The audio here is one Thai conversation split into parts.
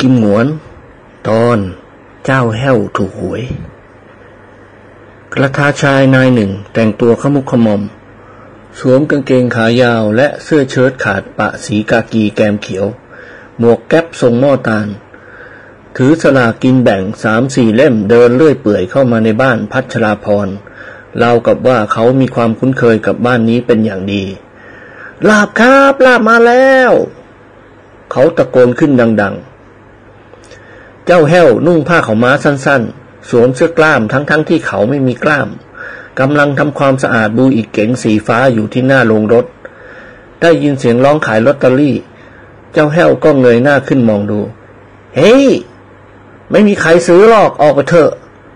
กิมหงวน ตอนเจ้าแห้วถูกหวย กระทาชายนายหนึ่งแต่งตัวขมุกขมอม สวมกางเกงขายาวและเสื้อเชิ้ตขาดปะสีกากีแกมเขียว หมวกแก๊ปทรงหม้อตาล ถือสลากกินแบ่งสามสี่เล่มเดินเลื่อยเปื่อยเข้ามาในบ้านพัชราพรเล่ากับว่าเขามีความคุ้นเคยกับบ้านนี้เป็นอย่างดี ลาบครับ ลาบมาแล้ว เขาตะโกนขึ้นดัง ๆ เจ้าแห้วนุ่งผ้าขาวม้าสั้นๆ สวมเสื้อกล้ามทั้งๆทที่เขาไม่มีกล้ามกำลังทำความสะอาดดูอีกเก๋งสีฟ้าอยู่ที่หน้าโรงรถ ได้ยินเสียงร้องขายลอตเตอรี่ เจ้าแห้วก็เงยหน้าขึ้นมองดู เฮ้ยไม่มีใครซื้อหรอกออกไปเถอะ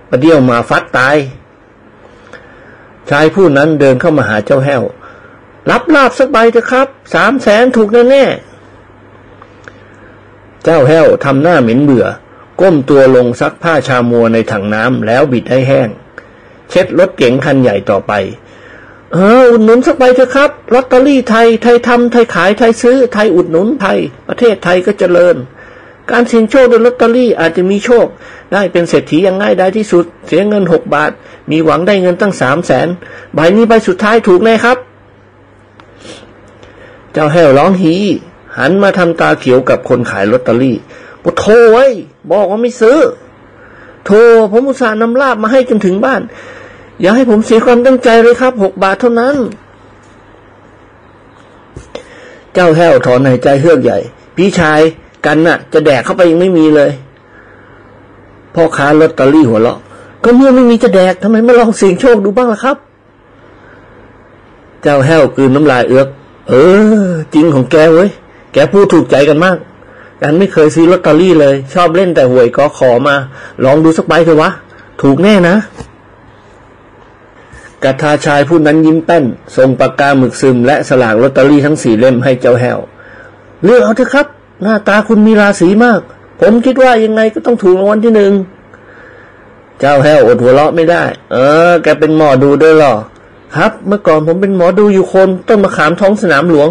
ประเดี๋ยวมาฟัดตาย ชายผู้นั้นเดินเข้ามาหาเจ้าแห้ว รับลาบสักใบเถอะครับ สามแสนถูกแน่ๆเจ้าแห้วทำหน้าเหม็นเบื่อ ก้มตัวลงซักผ้าชามัวในถังน้ำแล้วบิดให้แห้ง เช็ดรถเก๋งคันใหญ่ต่อไป เอออุดหนุนสักใบเถอะครับลอตเตอรี่ไทยไทยทำไทยขายไทยซื้อไทยอุดหนุนไทย ประเทศไทยก็เจริญ การเสี่ยงโชคด้วยลอตเตอรี่อาจจะมีโชค ได้เป็นเศรษฐีอย่างง่ายได้ที่สุด เสียเงินหกบาท มีหวังได้เงินตั้งสามแสนใบนี้ใบสุดท้ายถูกแน่ครับ เจ้าแห้วร้องฮีหันมาทำตาเขียวกับคนขายลอตเตอรี่ปโทไว้ บอกว่าไม่ซื้อ โทรผมอุตส่าห์นำลาบมาให้จนถึงบ้าน อย่าให้ผมเสียความตั้งใจเลยครับหกบาทเท่านั้น เจ้าแห้วถอนหายใจเฮือกใหญ่ พี่ชายกันน่ะ จะแดกเข้าไปยังไม่มีเลยพ่อค้าลอตเตอรี่หัวเราะก็เมื่อไม่มีจะแดกทำไมไม่ลองเสี่ยงโชคดูบ้างล่ะครับ เจ้าแห้วกืนน้ำลายเอือก เออ จริงของแกเว้ย แกพูดถูกใจกันมาก กันไม่เคยซื้อลอตเตอรี่เลย ชอบเล่นแต่หวยก็ขอมา ลองดูสักใบเถอะวะ ถูกแน่นะกระทาชายผู้นั้นยิ้มแป้นส่งปากกาหมึกซึมและสลากลอตเตอรี่ทั้งสี่เล่มให้เจ้าแห้วเลือกเอาเถอะครับ หน้าตาคุณมีราศีมาก ผมคิดว่ายังไงก็ต้องถูกรางวัลที่หนึ่ง เจ้าแห้วอดหัวเราะไม่ได้ เออ แกเป็นหมอดูด้วยหรอ ครับ เมื่อก่อนผมเป็นหมอดูอยู่คนต้นมะขามท้องสนามหลวง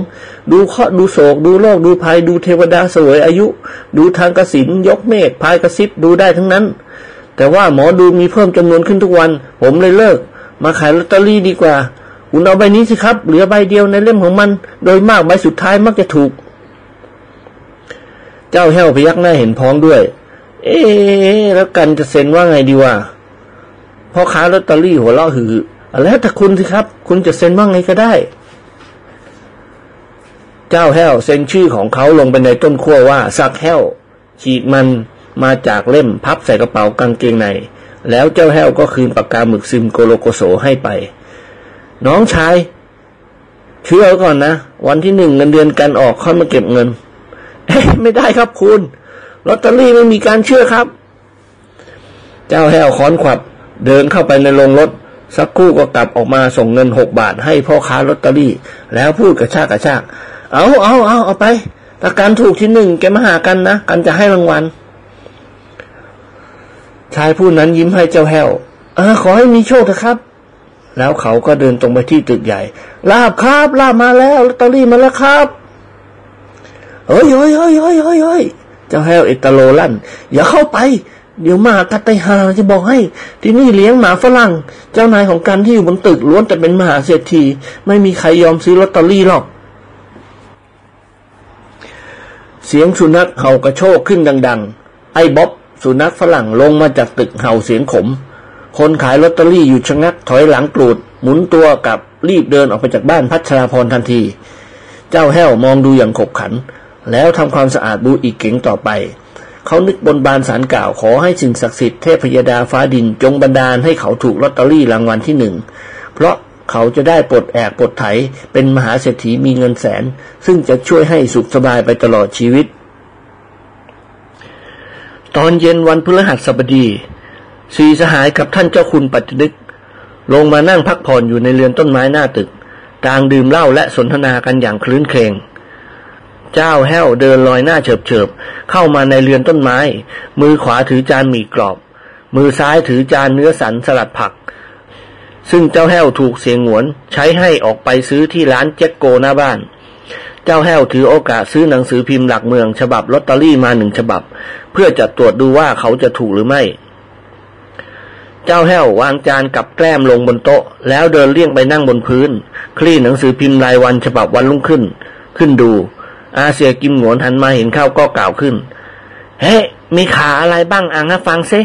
ดูเคราะห์ดูโศก ดูโรคดูภัย ดูเทวดาสวยอายุ ดูทางกสินยกเมฆพายกระซิบดูได้ทั้งนั้น แต่ว่าหมอดูมีเพิ่มจำนวนขึ้นทุกวัน ผมเลยเลิก มาขายลอตเตอรี่ดีกว่าคุณเอาใบนี้สิครับ เหลือใบเดียวในเล่มของมัน โดยมากใบสุดท้ายมักจะถูก เจ้าแห้วพยักหน้าเห็นพ้องด้วย เอ๊แล้วกันจะเซ็นว่าไงดีวะพ่อค้าลอตเตอรี่หัวเราะหือ แล้วแต่คุณสิครับ คุณจะเซ็นว่าไงก็ได้ เจ้าแห้วเซ็นชื่อของเขาลงไปในต้นขั้วว่าสักแห้วฉีดมันมาจากเล่มพับใส่กระเป๋ากางเกงใน แล้วเจ้าแห้วก็คืนปากกาหมึกซึมโกโลโกโสให้ไป น้องชายเชื่อก่อนนะ วันที่หนึ่งเงินเดือนกันออกค่อยมาเก็บเงินเอ๊ะไม่ได้ครับคุณลอตเตอรี่ไม่มีการเชื่อครับ เจ้าแห้วค้อนขวับ เดินเข้าไปในโรงรถ สักครู่ก็กลับออกมาส่งเงินหกบาทให้พ่อค้าลอตเตอรี่ แล้วพูดกระชากกระชาก เอาเอาเอาเอาไปถ้าการถูกที่หนึ่งแกมาหากันนะ กันจะให้รางวัล ชายผู้นั้นยิ้มให้เจ้าแห้วเอขอให้มีโชคเถอะครับ แล้วเขาก็เดินตรงไปที่ตึกใหญ่ ลาบครับลาบมาแล้วลอตเตอรี่มาแล้วครับเฮ้ยเฮ้ยเฮ้ยเฮ้ยเฮ้ยเฮ้ยเจ้าแห้วเอตโลลั่น อย่าเข้าไป เดี๋ยวหมากัดไตหาจะบอกให้ ที่นี่เลี้ยงหมาฝรั่ง เจ้านายของกันที่อยู่บนตึกล้วนแต่เป็นมหาเศรษฐี ไม่มีใครยอมซื้อลอตเตอรี่หรอก เสียงสุนัขเห่ากระโชกขึ้นดัง ๆ ไอ้บ๊อบสุนัขฝรั่งลงมาจากตึกเห่าเสียงขม คนขายลอตเตอรี่อยู่ชะงักถอยหลังกรูด หมุนตัวกับรีบเดินออกไปจากบ้านพัชราพรทันที เจ้าแห้วมองดูอย่างขบขัน แล้วทำความสะอาดบูอีกเก๋งต่อไป เขานึกบนบานสารกล่าวขอให้สิ่งศักดิ์สิทธิ์เทพยดาฟ้าดินจงบันดาลให้เขาถูกลอตเตอรี่รางวัลที่หนึ่ง เพราะเขาจะได้ปลดแอกปลดไถเป็นมหาเศรษฐีมีเงินแสน ซึ่งจะช่วยให้สุขสบายไปตลอดชีวิต ตอนเย็นวันพฤหัสบดีสีสหายกับท่านเจ้าคุณปัจจนึก ลงมานั่งพักผ่อนอยู่ในเรือนต้นไม้หน้าตึกต่างดื่มเหล้าและสนทนากันอย่างคลื้นเครง เจ้าแห้วเดินลอยหน้าเฉิบเฉิบเข้ามาในเรือนต้นไม้ มือขวาถือจานหมี่กรอบ มือซ้ายถือจานเนื้อสันสลัดผัก ซึ่งเจ้าแห้วถูกเสียงหวน ใช้ให้ออกไปซื้อที่ร้านเจ็กโกหน้าบ้าน เจ้าแห้วถือโอกาสซื้อหนังสือพิมพ์หลักเมือง ฉบับลอตเตอรี่มาหนึ่งฉบับ เพื่อจะตรวจดูว่าเขาจะถูกหรือไม่เจ้าแห้ววางจานกับแกล้มลงบนโต๊ะ แล้วเดินเลี่ยงไปนั่งบนพื้น คลี่หนังสือพิมพ์รายวันฉบับวันรุ่งขึ้น ขึ้นดู อาเซียกิมหงวนหันมาเห็นเข้าก็กล่าวขึ้น เฮ้ มีขาอะไรบ้างอ่านให้ฟังซิ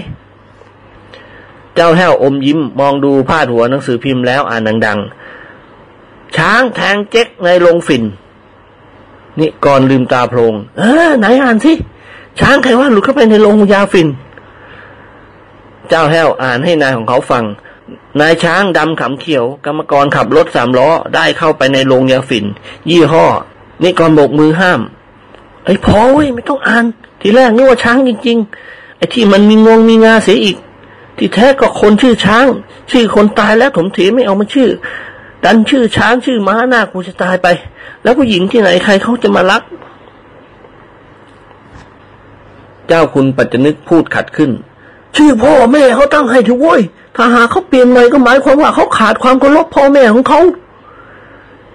เจ้าแห้วอมยิ้มมองดูพาดหัวหนังสือพิมพ์แล้วอ่านดัง ๆ ช้างแทงเจ๊กในโรงฝิ่น นี่ก่อนลืมตาโพลงเออไหนอ่านสิ ช้างใครว่าหลุดเข้าไปในโรงยาฝิ่น เจ้าแห้วอ่านให้นายของเขาฟังนายช้างดำขำเขียว กรรมกรขับรถสามล้อได้เข้าไปในโรงยาฝิ่น ยี่ห้อ นี่ก่อนโบกมือห้าม ไอ้พอเว้ยไม่ต้องอ่าน ทีแรกนึกว่าช้างจริง ๆ ไอ้ที่มันมีงงมีงาเสียอีก ที่แท้ก็คนชื่อช้าง ชื่อคนตายแล้วถมถีไม่เอามาชื่อ ดันชื่อช้างชื่อม้าหน้ากูจะตายไป แล้วผู้หญิงที่ไหนใครเขาจะมารัก เจ้าคุณปัจจนึกพูดขัดขึ้น ชื่อพ่อแม่เขาตั้งให้ถือโว้ยถ้าหาเขาเปลี่ยนใหม่ก็หมายความว่าเขาขาดความเคารพพ่อแม่ของเขา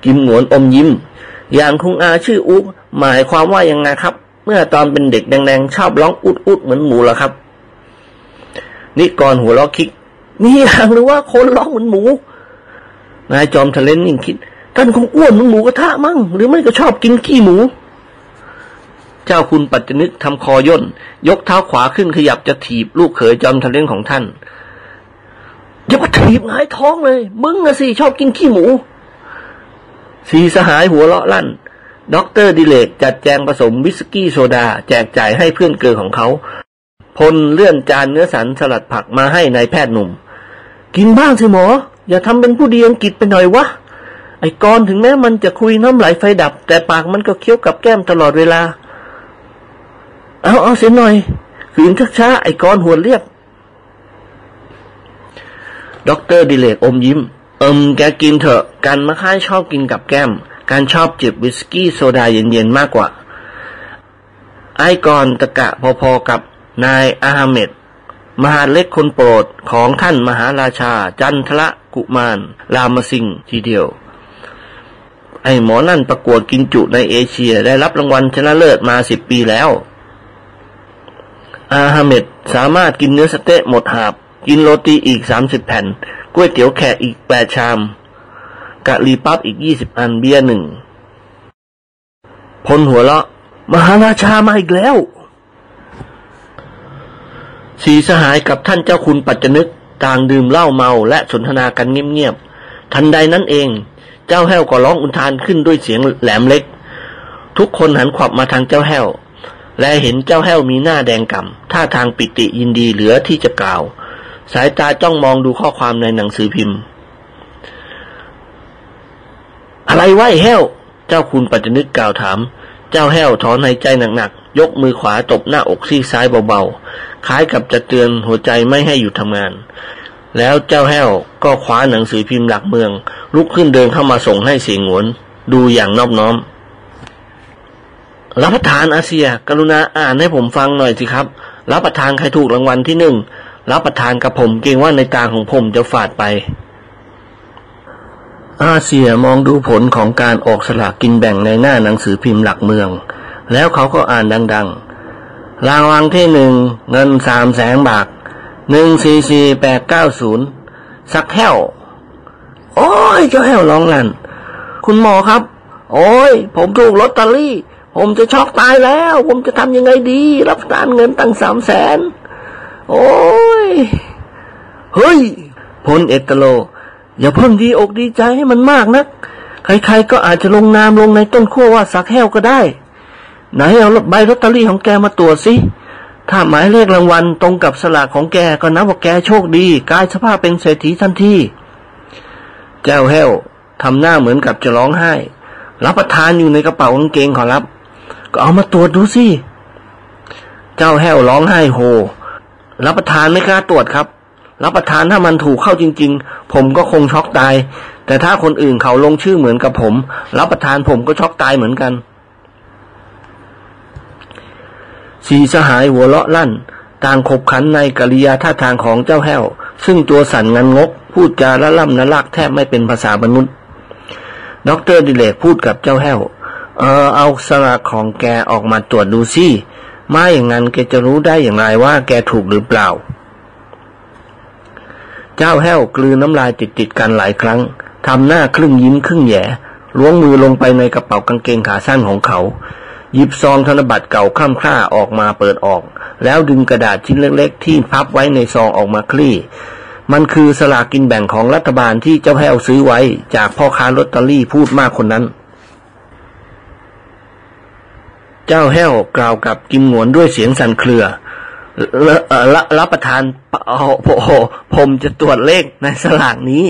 กิมหนวนอมยิ้ม อย่างคุงอาชื่ออุ๊กหมายความว่ายังไงครับ เมื่อตอนเป็นเด็กแดงๆชอบร้องอุดอุดเหมือนหมูละครับนี่ก่อนหัวล้อคิก นี่อย่างหรือว่าคนร้องเหมือนหมู นายจอมทะเลนนิ่งคิด ท่านคงอ้วนเหมือนหมูกระทะมั้งหรือไม่ก็ชอบกินขี้หมู เจ้าคุณปัจจนึกทำคอย่น ยกเท้าขวาขึ้นขยับจะถีบลูกเขยจอมทะเลนของท่านอย่ามาถีบหงายท้องเลย มึงอะสิชอบกินขี้หมู สี่สหายหัวเราะลั่นด็อกเตอร์ดิเลกจัดแจงผสมวิสกี้โซดา แจกจ่ายให้เพื่อนเกลอของเขา พลเลื่อนจานเนื้อสันสลัดผักมาให้นายแพทย์หนุ่ม กินบ้างสิหมอ อย่าทำเป็นผู้ดีอังกฤษไปหน่อยวะ ไอ้กรถึงแม้มันจะคุยน้ำไหลไฟดับ แต่ปากมันก็เคี้ยวกับแกล้มตลอดเวลา เอาเอาเสียหน่อยขืนชักช้าไอ้กรหัวเรียบด็อกเตอร์ดิเลกอมยิ้ม เอิมแกกินเถอะ กันไม่ค่อยชอบกินกับแกล้ม กันชอบจิบวิสกี้โซดาเย็นๆมากกว่า ไอ้กรตะกะพอๆกับนายอาฮาเมดมหาดเล็กคนโปรดของท่านมหาราชา จันทละกุมารรามสิงห์ทีเดียว ไอ้หมอนั่นประกวดกินจุในเอเชียได้รับรางวัลชนะเลิศมาสิบปีแล้ว อาฮาเมดสามารถกินเนื้อสเต๊ะหมดหาบ กินโรตีอีกสามสิบแผ่น ก๋วยเตี๋ยวแขกอีกแปดชาม กะหรี่ปั๊บอีกยี่สิบอันเบียร์หนึ่งพลหัวเราะ มหาราชามาอีกแล้ว สี่สหายกับท่านเจ้าคุณปัจจนึกต่างดื่มเหล้าเมาและสนทนากันเงียบๆ ทันใดนั้นเอง เจ้าแห้วก็ร้องอุทานขึ้นด้วยเสียงแหลมเล็ก ทุกคนหันขวับมาทางเจ้าแห้ว และเห็นเจ้าแห้วมีหน้าแดงก่ำท่าทางปิติยินดีเหลือที่จะกล่าว สายตาจ้องมองดูข้อความในหนังสือพิมพ์ อะไรไหวแห้ว เจ้าคุณปัจจนึกกล่าวถาม เจ้าแห้วถอนหายใจหนักๆ ยกมือขวาตบหน้าอกซีกซ้ายเบาๆ คล้ายกับจะเตือนหัวใจไม่ให้หยุดทำงาน แล้วเจ้าแห้วก็คว้าหนังสือพิมพ์หลักเมือง ลุกขึ้นเดินเข้ามาส่งให้เสียงหวน ดูอย่างนอบน้อมรับประทานอาเซีย กรุณาอ่านให้ผมฟังหน่อยสิครับ รับประทานใครถูกรางวัลที่หนึ่ง รับประทานกับผมเกรงว่าในตาของผมจะฝาดไป อาเซียมองดูผลของการออกสลากกินแบ่งในหน้าหนังสือพิมพ์หลักเมือง แล้วเขาก็อ่านดัง ๆ รางวัลที่หนึ่งเงินสามแสนบาทหนึ่งสี่สี่แปดเก้าศูนย์สักแห้ว โอ้ยเจ้าแห้วร้องลั่น คุณหมอครับ โอ้ย ผมถูกลอตเตอรี่ ผมจะช็อกตายแล้ว ผมจะทำยังไงดี รับประทานเงินตั้งสามแสน โอ้ย เฮ้ยพลเอตโล อย่าเพิ่งดีอกดีใจให้มันมากนัก ใครๆก็อาจจะลงนามลงในต้นขั้วว่าสักแห้วก็ได้ ไหนเอาใบลอตเตอรี่ของแกมาตรวจสิ ถ้าหมายเลขรางวัลตรงกับสลากของแกก็นับว่าแกโชคดีกลายสภาพเป็นเศรษฐีทันทีเจ้าแห้วทำหน้าเหมือนกับจะร้องไห้ รับประทานอยู่ในกระเป๋ากางเกงขอรับ ก็เอามาตรวจดูสิ เจ้าแห้วร้องไห้โฮ รับประทานไม่กล้าตรวจครับ รับประทานถ้ามันถูกเข้าจริง ๆ ผมก็คงช็อกตาย แต่ถ้าคนอื่นเขาลงชื่อเหมือนกับผม รับประทานผมก็ช็อกตายเหมือนกันสี่สหายหัวเราะลั่น ต่างขบขันในกิริยาท่าทางของเจ้าแห้ว ซึ่งตัวสั่นงันงก พูดจาละล่ำละลักแทบไม่เป็นภาษามนุษย์ด็อกเตอร์ดิเลกพูดกับเจ้าแห้วเออเอาสลากของแกออกมาตรวจดูสิ ไม่อย่างนั้นแกจะรู้ได้อย่างไรว่าแกถูกหรือเปล่า เจ้าแห้วกลืนน้ำลายติดติดกันหลายครั้งทำหน้าครึ่งยิ้มครึ่งแย่ล้วงมือลงไปในกระเป๋ากางเกงขาสั้นของเขา หยิบซองธนบัตรเก่าข้ามค่าออกมาเปิดออก แล้วดึงกระดาษชิ้นเล็กๆ ที่พับไว้ในซองออกมาคลี่ มันคือสลากกินแบ่งของรัฐบาลที่เจ้าแห้วซื้อไว้จากพ่อค้าลอตเตอรี่พูดมากคนนั้น เจ้าแห้วกล่าวกับกิมหนวนด้วยเสียงสั่นเครือรับประทานผมจะตรวจเลขในสลากนี้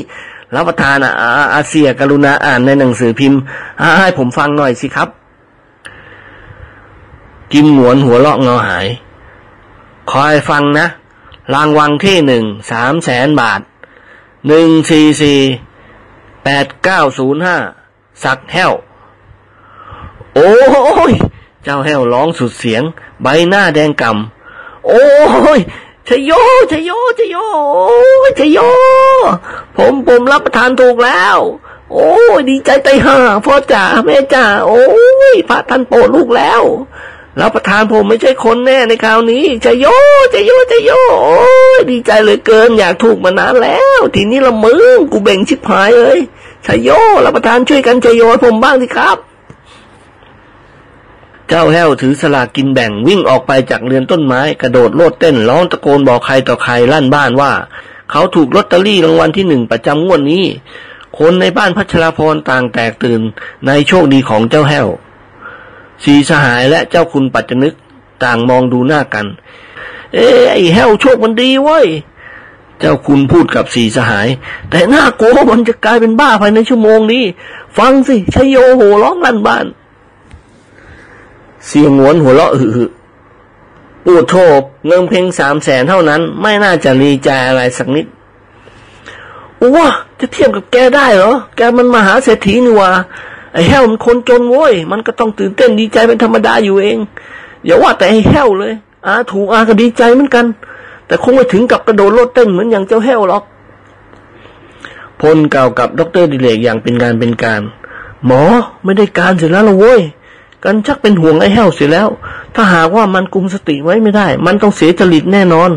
รับประทานอาอาเซียกรุณาอ่านในหนังสือพิมพ์ให้ผมฟังหน่อยสิครับ กิมหนวนหัวเราะเงาหาย คอยฟังนะ รางวัลที่หนึ่งสามแสนบาทหนึ่งสี่สี่แปดเก้าศูนย์ห้าสักแห้ว โอ้ย เจ้าแห้วร้องสุดเสียง ใบหน้าแดงกำโอ้ยชโยชโยชโยชโย ผมผมรับประทานถูกแล้ว โอ้ยดีใจใจห่าพ่อจ๋าแม่จ๋าโอ้ยพระท่านโปรดลูกแล้วรับประทานผมไม่ใช่คนแน่ในคราวนี้ชโยชโยชโยโอ้ยดีใจเลยเกินอยากถูกมานานแล้ว ทีนี้ละมึงกูเบ่งชิบหายเลยชโยรับประทานช่วยกันชโยผมบ้างสิครับ เจ้าแห้วถือสลากกินแบ่งวิ่งออกไปจากเรือนต้นไม้ กระโดดโลดเต้นร้องตะโกนบอกใครต่อใครลั่นบ้านว่า เขาถูกลอตเตอรี่รางวัลที่หนึ่งประจำงวดนี้ คนในบ้านพัชราพรต่างแตกตื่นในโชคดีของเจ้าแห้วสีสหายและเจ้าคุณปัจจนึกต่างมองดูหน้ากัน เอ้ไอ้แห้วโชคมันดีเว้ยเจ้าคุณพูดกับสีสหาย แต่หน้าโกมันจะกลายเป็นบ้าภายในชั่วโมงนี้ ฟังสิชโยโหร้องลั่นบ้าน เสียงหวนหัวเราะหือปูดโทบเงินเพียงสามแสนเท่านั้น ไม่น่าจะรีใจอะไรสักนิดว้าจะเทียบกับแกได้เหรอ แกมันมหาเศรษฐีนี่วะไอ้แห้วมันคนจนโว้ย มันก็ต้องตื่นเต้นดีใจเป็นธรรมดาอยู่เอง อย่าว่าแต่ไอ้แห้วเลย อาถูกอาก็ดีใจเหมือนกัน แต่คงไม่ถึงกับกระโดดโลดเต้นเหมือนอย่างเจ้าแห้วหรอก พลกล่าวกับดรดิเลกอย่างเป็นการเป็นการ หมอไม่ได้การเสร็จแล้วละเว้ย กันชักเป็นห่วงไอ้แห้วเสียแล้ว ถ้าหากว่ามันกุมสติไว้ไม่ได้ มันต้องเสียจริตแน่นอน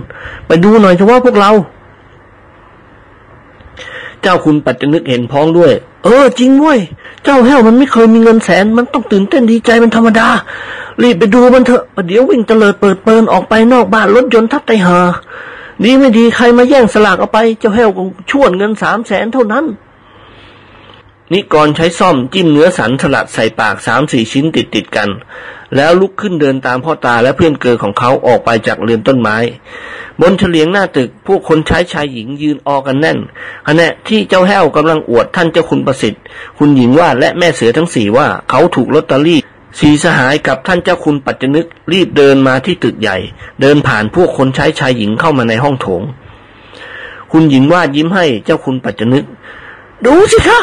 ไปดูหน่อยเถอะว่าพวกเรา เจ้าคุณปัจจนึกเห็นพ้องด้วย เออ จริงด้วยเจ้าแห้วมันไม่เคยมีเงินแสน มันต้องตื่นเต้นดีใจเป็นธรรมดา รีบไปดูมันเถอะประเดี๋ยววิ่งเตลิดเปิดเปินออกไปนอกบ้านรถยนต์ทับไตหาดีไม่ดีใครมาแย่งสลากเอาไป เจ้าแห้วคงชวนเงินสามแสนเท่านั้น นิกรใช้ซ่อมจิ้มเนื้อสันสลัดใส่ปากสามสี่ชิ้นติดติดกัน แล้วลุกขึ้นเดินตามพ่อตาและเพื่อนเกอของเขาออกไปจากเรือนต้นไม้ บนเฉลียงหน้าตึกผู้คนใช้ชายหญิงยืนออกันแน่นขณะที่เจ้าแห้วกำลังอวดท่านเจ้าคุณประสิทธิ์ คุณหญิงว่าและแม่เสือทั้งสี่ว่าเขาถูกลอตเตอรี่สีสหายกับท่านเจ้าคุณปัจจนึกรีบเดินมาที่ตึกใหญ่ เดินผ่านพวกคนใช้ชายหญิงเข้ามาในห้องโถง คุณหญิงว่ายิ้มให้เจ้าคุณปัจจนึก ดูสิคะ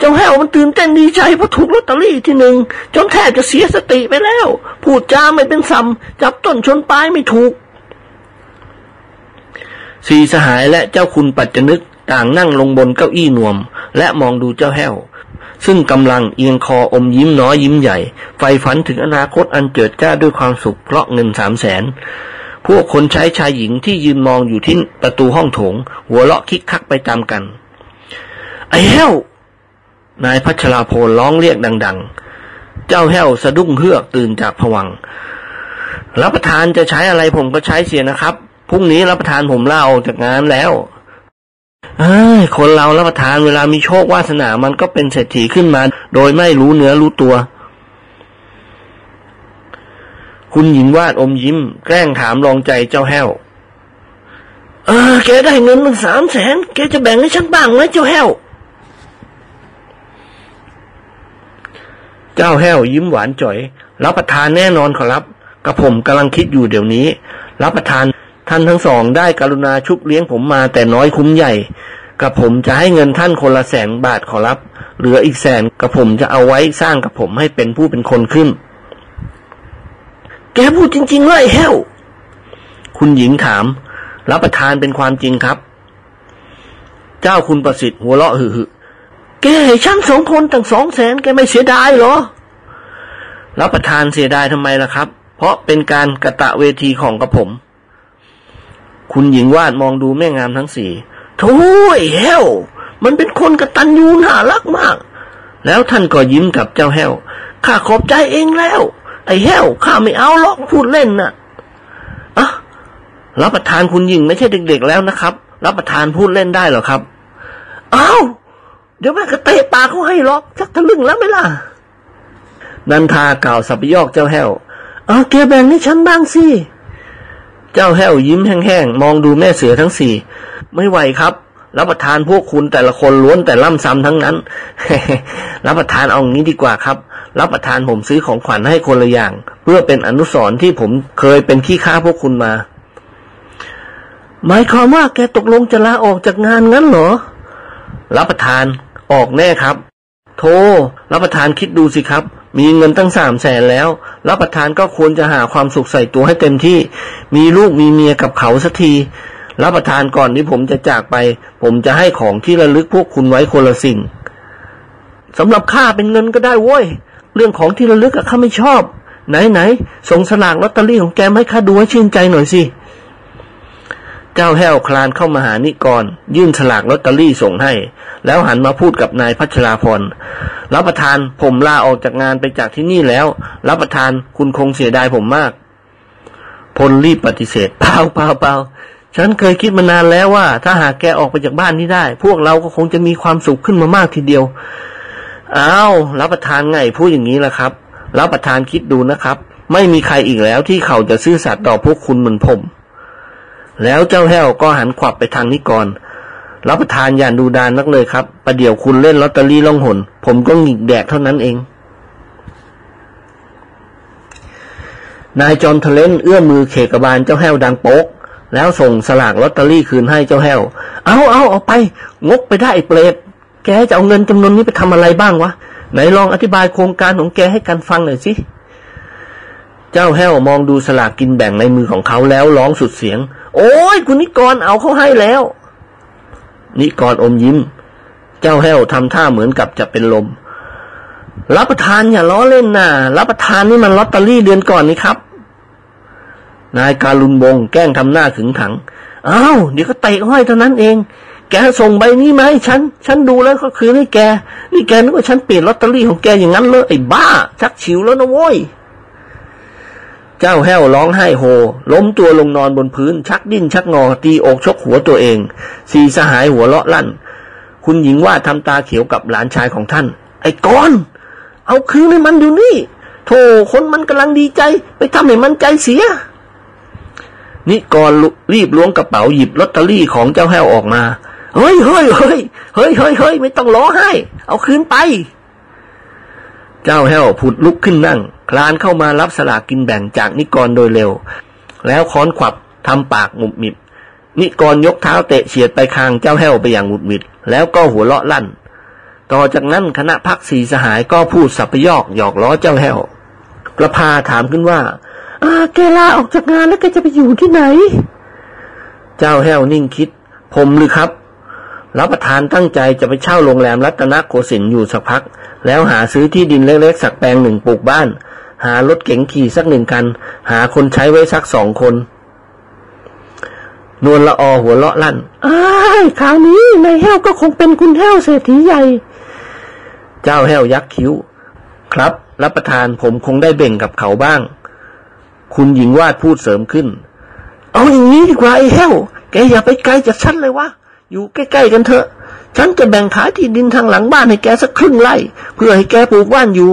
จ้าแห้วมันตื่นเต้นดีใจเพราะถูกลอตเตอรี่ที่หนึ่งจนแทบจะเสียสติไปแล้ว พูดจาไม่เป็นซ้ำจับต้นชนปลายไม่ถูก สีสหายและเจ้าคุณปัจจนึกต่างนั่งลงบนเก้าอี้นวม และมองดูเจ้าแห้ว ซึ่งกำลังเอียงคออมยิ้มน้อยยิ้มใหญ่ ไฟฝันถึงอนาคตอันเจิดจ้าด้วยความสุขเพราะเงินสามแสนพวกคนใช้ชายหญิงที่ยืนมองอยู่ที่ประตูห้องโถง หัวเราะคิกคักไปตามกัน ไอ้แห้ว นายพัชราพลร้องเรียกดัง ๆ เจ้าแห้วสะดุ้งเฮือกตื่นจากผวัง รับประทานจะใช้อะไรผมก็ใช้เสียนะครับ พรุ่งนี้รับประทานผมลาออกจากงานแล้วอคนเรารับประทานเวลามีโชควาสนามันก็เป็นเศรษฐีขึ้นมา โดยไม่รู้เนื้อรู้ตัว คุณหญิงวาดอมยิ้ม แกล้งถามลองใจเจ้าแห้ว เออ แกได้เงินมันสามแสน แกจะแบ่งให้ฉันบ้างไหมเจ้าแห้ว เจ้าแห้วยิ้มหวานจ่อย รับประทานแน่นอนขอรับ กระผมกำลังคิดอยู่เดี๋ยวนี้ รับประทานท่านทั้งสองได้กรุณาชุบเลี้ยงผมมาแต่น้อยคุ้มใหญ่กระผมจะให้เงินท่านคนละแสนบาทขอรับ เหลืออีกแสนกระผมจะเอาไว้สร้างกระผมให้เป็นผู้เป็นคนขึ้น แกพูดจริงๆเลยแห้วคุณหญิงถาม รับประทานเป็นความจริงครับ เจ้าคุณประสิทธิ์หัวเราะหึ่ แกให้ฉันสองคนตั้งสองแสนแกไม่เสียดายเหรอรับประทานเสียดายทำไมล่ะครับ เพราะเป็นการกระตะเวทีของกระผม คุณหญิงวาดมองดูแม่งามทั้งสี่โถ่ไอ้แห้วมันเป็นคนกระตันยูน่ารักมาก แล้วท่านก็ยิ้มกับเจ้าแห้วข้าขอบใจเองแล้ว ไอ้แห้วข้าไม่เอาหรอกพูดเล่นนะ่ะอะรับประทานคุณหญิงไม่ใช่เด็กๆแล้วนะครับ รับประทานพูดเล่นได้หรอครับอ้าว เดี๋ยวแม่ก็เตะปากเขาให้หรอกชักทะลึ่งแล้วไหมล่ะ นันทากล่าวสับยอกเจ้าแห้วเอาแกแบ่งให้ฉันบ้างสิ เจ้าแห้วยิ้มแห้งๆ มองดูแม่เสือทั้งสี่ ไม่ไหวครับ รับประทานพวกคุณแต่ละคนล้วนแต่ล่ำซ้ำทั้งนั้น รับประทานเอางี้ดีกว่าครับ รับประทานผมซื้อของขวัญให้คนละอย่าง เพื่อเป็นอนุสรณ์ที่ผมเคยเป็นขี้ข้าพวกคุณมา หมายความว่าแกตกลงจะลาออกจากงานงั้นเหรอ รับประทานออกแน่ครับ โทรับประทานคิดดูสิครับ มีเงินตั้งสามแสนแล้ว รับประทานก็ควรจะหาความสุขใส่ตัวให้เต็มที่ มีลูกมีเมียกับเขาสักที รับประทานก่อนที่ผมจะจากไป ผมจะให้ของที่ระลึกพวกคุณไว้คนละสิ่งสำหรับค่าเป็นเงินก็ได้โว้ย เรื่องของที่ระลึกอะข้าไม่ชอบ ไหนไหนส่งสลากลอตเตอรี่ของแกมาให้ข้าดูให้ชื่นใจหน่อยสิ เจ้าแห้วคลานเข้ามาหานิกร ยื่นฉลากลอตเตอรี่ส่งให้ แล้วหันมาพูดกับนายพัชราพรรับประทานผมลาออกจากงานไปจากที่นี่แล้ว รับประทานคุณคงเสียดายผมมาก พลรีบปฏิเสธเปล่าเปล่าเปล่าฉันเคยคิดมานานแล้วว่า ถ้าหากแกออกไปจากบ้านนี้ได้ พวกเราก็คงจะมีความสุขขึ้นมามากทีเดียวอ้าวรับประทานไงพูดอย่างนี้ล่ะครับ รับประทานคิดดูนะครับ ไม่มีใครอีกแล้วที่เขาจะซื่อสัตย์ต่อพวกคุณเหมือนผม แล้วเจ้าแห้วก็หันขวับไปทางนิกร รับประทานอย่าดูดานนักเลยครับประเดี๋ยวคุณเล่นลอตเตอรี่ล่องหน ผมก็หงิกแดกเท่านั้นเอง นายจอมทะเลนเอื้อมมือเขกบาลเจ้าแห้วดังโป๊ก แล้วส่งสลากลอตเตอรี่คืนให้เจ้าแห้ว เอาเอาเอาไป งกไปได้ไอ้เปรตแกจะเอาเงินจำนวนนี้ไปทำอะไรบ้างวะไหนลองอธิบายโครงการของแกให้กันฟังหน่อยสิ เจ้าแห้วมองดูสลากกินแบ่งในมือของเขาแล้วร้องสุดเสียง โอ้ยคุณนิกรเอาเขาให้แล้ว นิกรอมยิ้ม เจ้าแห้วทำท่าเหมือนกับจะเป็นลม รับประทานอย่าล้อเล่นนะรับประทานนี่มันลอตเตอรี่เดือนก่อนนี่ครับ นายการุณวงแกล้งทำหน้าขึงขังอ้าวเดี๋ยวก็เตะห้อยเท่านั้นเอง แกส่งใบนี้มาให้ฉัน ฉันดูแล้วก็คือให้แก นี่แกนึกว่าฉันเปลี่ยนลอตเตอรี่ของแกอย่างนั้นเลยไอ้บ้าชักฉิวแล้วนะโว้ย เจ้าแห้วร้องไห้โฮ ล้มตัวลงนอนบนพื้น ชักดิ้นชักงอ ตีอกชกหัวตัวเอง สีสหายหัวเลาะลั่น คุณหญิงว่าทำตาเขียวกับหลานชายของท่าน ไอ้กอน เอาคืนให้มันอยู่นี่ โธ่คนมันกำลังดีใจ ไปทำให้มันใจเสีย นิกรรีบล้วงกระเป๋าหยิบลอตเตอรี่ของเจ้าแห้วออกมา เฮ้ยเฮ้ยเฮ้ยเฮ้ยเฮ้ยเฮ้ยไม่ต้องร้องไห้ เอาคืนไป เจ้าแห้วผุดลุกขึ้นนั่ง คลานเข้ามารับสลากกินแบ่งจากนิกรโดยเร็ว แล้วค้อนขวับทำปากหมุบหมิบ นิกรยกเท้าเตะเฉียดไปคางเจ้าแห้วไปอย่างหมุดหมิด แล้วก็หัวเราะลั่น ต่อจากนั้นคณะพักสีสหายก็พูดสับยอกหยอกล้อเจ้าแห้วประพาถามขึ้นว่าอ่าแกลาออกจากงานแล้วแกจะไปอยู่ที่ไหน เจ้าแห้วนิ่งคิด ผมหรือครับ รับประทานตั้งใจจะไปเช่าโรงแรมรัตนโกสินทร์อยู่สักพัก แล้วหาซื้อที่ดินเล็กๆสักแปลงหนึ่งปลูกบ้าน หารถเก๋งขี่สักหนึ่งคัน หาคนใช้ไว้สักสองคน นวลละออหัวเลาะลั่นอ้ายคราวนี้นายแห้วก็คงเป็นคุณแห้วเศรษฐีใหญ่ เจ้าแห้วยักคิ้ว ครับ รับประทานผมคงได้เบ่งกับเขาบ้าง คุณหญิงวาดพูดเสริมขึ้น เอาอย่างนี้ดีกว่าไอ้แห้วแกอย่าไปไกลจากฉันเลยวะ อยู่ใกล้ ๆ กันเถอะ ฉันจะแบ่งขายที่ดินทางหลังบ้านให้แกสักครึ่งไร่ เพื่อให้แกปลูกบ้านอยู่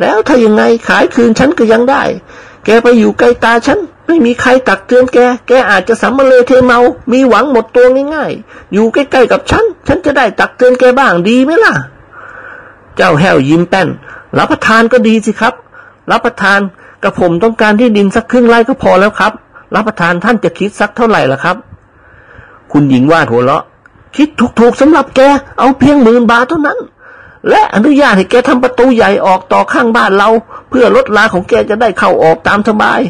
แล้วถ้ายังไงขายคืนฉันก็ยังได้ แกไปอยู่ไกลตาฉัน ไม่มีใครตักเตือนแก แกอาจจะสัมมาเลเทเมา มีหวังหมดตัวง่ายๆ อยู่ใกล้ๆกับฉัน ฉันจะได้ตักเตือนแกบ้างดีไหมล่ะ เจ้าแห้วยิ้มแป้น รับประทานก็ดีสิครับ รับประทานกับผมต้องการที่ดินสักครึ่งไร่ก็พอแล้วครับ รับประทานท่านจะคิดสักเท่าไหร่ล่ะครับ คุณหญิงวาดหัวเราะ คิดถูกๆสำหรับแก เอาเพียงหมื่นบาทเท่านั้น และอนุญาตให้แกทำประตูใหญ่ออกต่อข้างบ้านเรา เพื่อรถลาของแกจะได้เข้าออกตามสบาย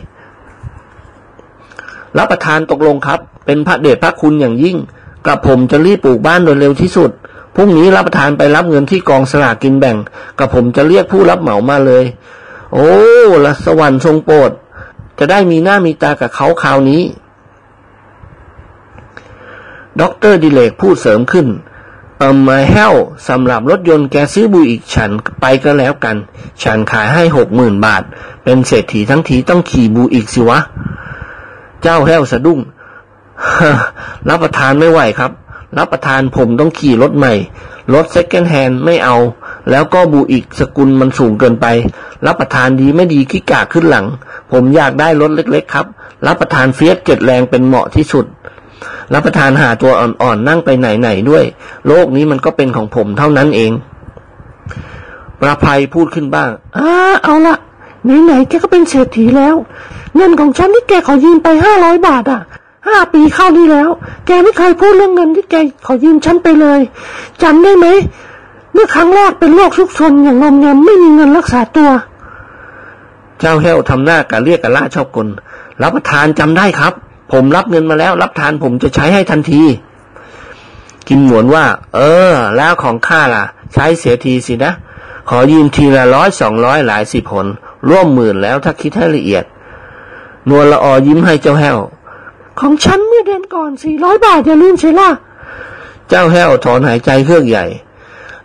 รับประทานตกลงครับ เป็นพระเดชพระคุณอย่างยิ่งกับผมจะรีบปลูกบ้านโดยเร็วที่สุดพรุ่งนี้รับประทานไปรับเงินที่กองสลากกินแบ่งกับผมจะเรียกผู้รับเหมามาเลย โอ้ละสวรรค์ทรงโปรดจะได้มีหน้ามีตากับเขาคราวนี้ ด็อกเตอร์ดิเลกพูดเสริมขึ้น เออ อ้ายแห้วสำหรับรถยนต์แกซื้อ Buick ฉันไปก็แล้วกัน ฉันขายให้หกหมื่นบาท เป็นเศรษฐีทั้งทีต้องขี่ Buick สิวะ เจ้าแห้วสะดุ้งรับประทานไม่ไหวครับ รับประทานผมต้องขี่รถใหม่ รถ secondhand ไม่เอา แล้วก็ Buick สกุลมันสูงเกินไป รับประทานดีไม่ดีขี้กลากขึ้นหลัง ผมอยากได้รถเล็ก ๆ ครับ รับประทาน Fiat เจ็ดแรงเป็นเหมาะที่สุด รับประทานหาตัวอ่อนๆนั่งไปไหนๆด้วย โลกนี้มันก็เป็นของผมเท่านั้นเองประไพพูดขึ้นบ้างอ่าเอาละไหนๆแกก็เป็นเศรษฐีแล้ว เงินของฉันที่แกขอยืมไปห้าร้อยบาทอะห้าปีเข้านี้แล้ว แกไม่เคยพูดเรื่องเงินที่แกขอยืมฉันไปเลยจำได้ไหมเมื่อครั้งแรกเป็นโรคชุกชนอย่างงอมแงมไม่มีเงินรักษาตัว เจ้าแห้วทำหน้ากะเรียกกะล่าชอบกลรับประทานจำได้ครับ ผมรับเงินมาแล้ว รับทานผมจะใช้ให้ทันที กินหมวนว่า เออ แล้วของข้าล่ะ ใช้เสียทีสินะ ขอยืมทีละร้อยสองร้อยหลายสิบผล ร่วมหมื่นแล้วถ้าคิดให้ละเอียด นวลละออยิ้มให้เจ้าแห้ว ของฉันเมื่อเดือนก่อนสี่ร้อยบาทอย่าลืมใช่ล่ะ เจ้าแห้วถอนหายใจเครื่องใหญ่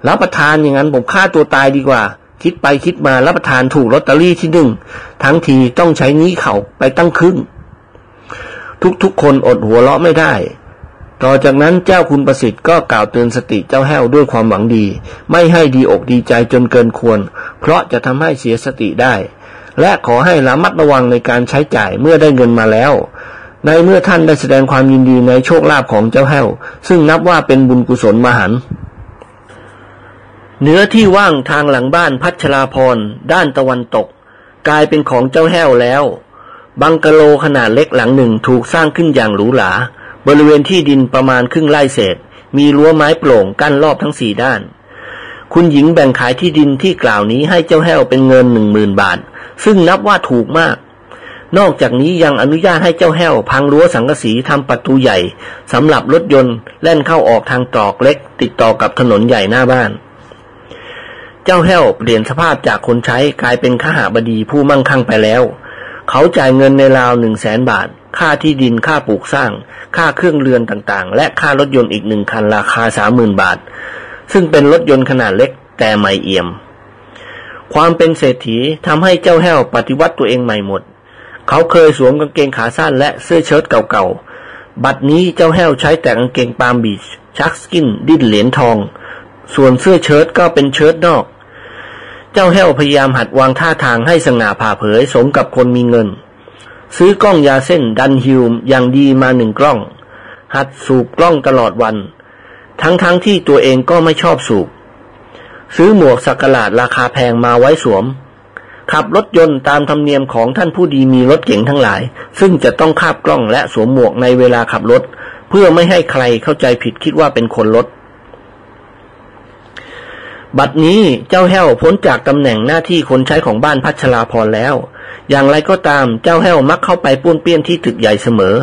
รับประทานอย่างนั้นผมฆ่าตัวตายดีกว่า คิดไปคิดมารับประทานถูกลอตเตอรี่ที่หนึ่งทั้งทีต้องใช้นี้เขาไปตั้งครึ่ง ทุกๆคนอดหัวเราะไม่ได้ ต่อจากนั้นเจ้าคุณประสิทธิ์ก็กล่าวเตือนสติเจ้าแห้วด้วยความหวังดี ไม่ให้ดีอกดีใจจนเกินควร เพราะจะทำให้เสียสติได้ และขอให้ระมัดระวังในการใช้จ่ายเมื่อได้เงินมาแล้ว ในเมื่อท่านได้แสดงความยินดีในโชคลาภของเจ้าแห้ว ซึ่งนับว่าเป็นบุญกุศลมหันเนื้อที่ว่างทางหลังบ้านพัชราพรด้านตะวันตก กลายเป็นของเจ้าแห้วแล้ว บังกะโลขนาดเล็กหลังหนึ่งถูกสร้างขึ้นอย่างหรูหรา บริเวณที่ดินประมาณครึ่งไร่เศษ มีรั้วไม้โปร่งกั้นรอบทั้งสี่ด้าน คุณหญิงแบ่งขายที่ดินที่กล่าวนี้ให้เจ้าแห้วเป็นเงินหนึ่งหมื่นบาท ซึ่งนับว่าถูกมาก นอกจากนี้ยังอนุญาตให้เจ้าแห้ว พังรั้วสังกะสีทำประตูใหญ่สำหรับรถยนต์แล่นเข้าออกทางตรอกเล็ก ติดต่อกับถนนใหญ่หน้าบ้าน เจ้าแห้วเปลี่ยนสภาพจากคนใช้กลายเป็นข้าหาบดีผู้มั่งคั่งไปแล้ว เขาจ่ายเงินในราวหนึ่งแสนบาท ค่าที่ดินค่าปลูกสร้าง ค่าเครื่องเรือนต่างๆ และค่ารถยนต์อีกหนึ่งคันราคาสามหมื่นบาท ซึ่งเป็นรถยนต์ขนาดเล็กแต่ใหม่เอี่ยม ความเป็นเศรษฐีทำให้เจ้าแห้วปฏิวัติตัวเองใหม่หมด เขาเคยสวมกางเกงขาสั้นและเสื้อเชิ้ตเก่าๆ บัดนี้เจ้าแห้วใช้แต่กางเกง Palm Beach sharkskin ดิ้นเหรียญทอง ส่วนเสื้อเชิ้ตก็เป็นเชิ้ตนอก เจ้าแห้วพยายามหัดวางท่าทางให้สง่าผ่าเผยสมกับคนมีเงิน ซื้อกล้องยาเส้น Dunhill อย่างดีมาหนึ่งกล้อง หัดสูบกล้องตลอดวัน ทั้งๆทที่ตัวเองก็ไม่ชอบสูบ ซื้อหมวกสักหลาดราคาแพงมาไว้สวม ขับรถยนต์ตามธรรมเนียมของท่านผู้ดีมีรถเก๋งทั้งหลาย ซึ่งจะต้องคาบกล้องและสวมหมวกในเวลาขับรถ เพื่อไม่ให้ใครเข้าใจผิดคิดว่าเป็นคนรถ บัดนี้เจ้าแห้วพ้นจากตำแหน่งหน้าที่คนใช้ของบ้านพัชราพรแล้ว อย่างไรก็ตามเจ้าแห้วมักเข้าไปป้วนเปี้ยนที่ตึกใหญ่เสมอ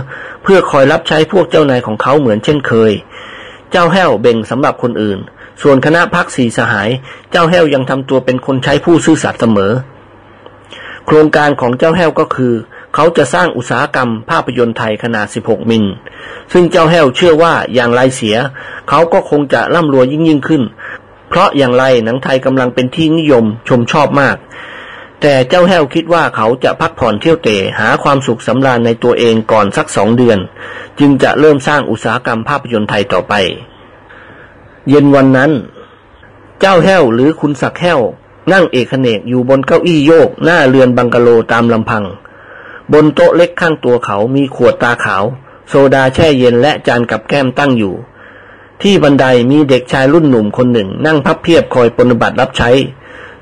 เพื่อคอยรับใช้พวกเจ้านายของเขาเหมือนเช่นเคย เจ้าแห้วเบ่งสำหรับคนอื่น ส่วนคณะพักสีสหาย เจ้าแห้วยังทำตัวเป็นคนใช้ผู้ซื่อสัตย์เสมอ โครงการของเจ้าแห้วก็คือ เขาจะสร้างอุตสาหกรรมภาพยนตร์ไทยขนาด 16 มิล ซึ่งเจ้าแห้วเชื่อว่าอย่างไรเสีย เขาก็คงจะร่ำรวยยิ่งยิ่งขึ้น เพราะอย่างไรหนังไทยกำลังเป็นที่นิยมชมชอบมาก แต่เจ้าแห้วคิดว่าเขาจะพักผ่อนเที่ยวเตะหาความสุขสำราญในตัวเองก่อนสักสองเดือน จึงจะเริ่มสร้างอุตสาหกรรมภาพยนตร์ไทยต่อไป เย็นวันนั้น เจ้าแห้วหรือคุณศักแห้ว นั่งเอกเนกอยู่บนเก้าอี้โยก หน้าเรือนบังกะโลตามลำพัง บนโต๊ะเล็กข้างตัวเขามีขวดตาขาว โซดาแช่เย็นและจานกับแก้มตั้งอยู่ ที่บันไดมีเด็กชายรุ่นหนุ่มคนหนึ่ง นั่งพับเพียบคอยปฏิบัติรับใช้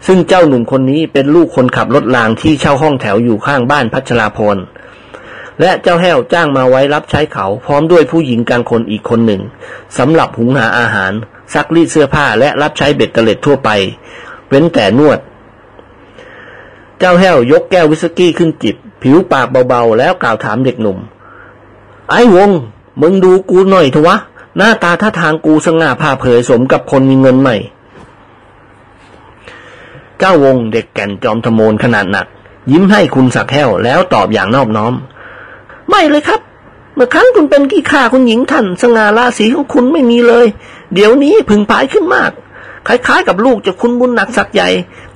ซึ่งเจ้าหนุ่มคนนี้เป็นลูกคนขับรถรางที่เช่าห้องแถวอยู่ข้างบ้านพัชราพรและเจ้าแห้วจ้างมาไว้รับใช้เขาพร้อมด้วยผู้หญิงกลางคนอีกคนหนึ่งสำหรับหุงหาอาหาร ซักรีดเสื้อผ้าและรับใช้เบ็ดเตล็ดทั่วไป เว้นแต่นวด เจ้าแห้วยกแก้ววิสกี้ขึ้นจิบ ผิวปากเบาๆ แล้วกล่าวถามเด็กหนุ่ม ไอ้วง มึงดูกูหน่อยเถอะวะ หน้าตาท่าทางกูสง่าผ่าเผยสมกับคนมีเงินใหม่ เจ้าวงเด็กแก่นจอมทโมนขนาดหนัก ยิ้มให้คุณสักแห้วแล้วตอบอย่างนอบน้อม ไม่เลยครับ เมื่อครั้งคุณเป็นกี่ข่าคุณหญิงท่าน สง่าราศีของคุณไม่มีเลย เดี๋ยวนี้พึงพายขึ้นมาก คล้ายๆ กับลูกจากคุณบุญหนักสักใหญ่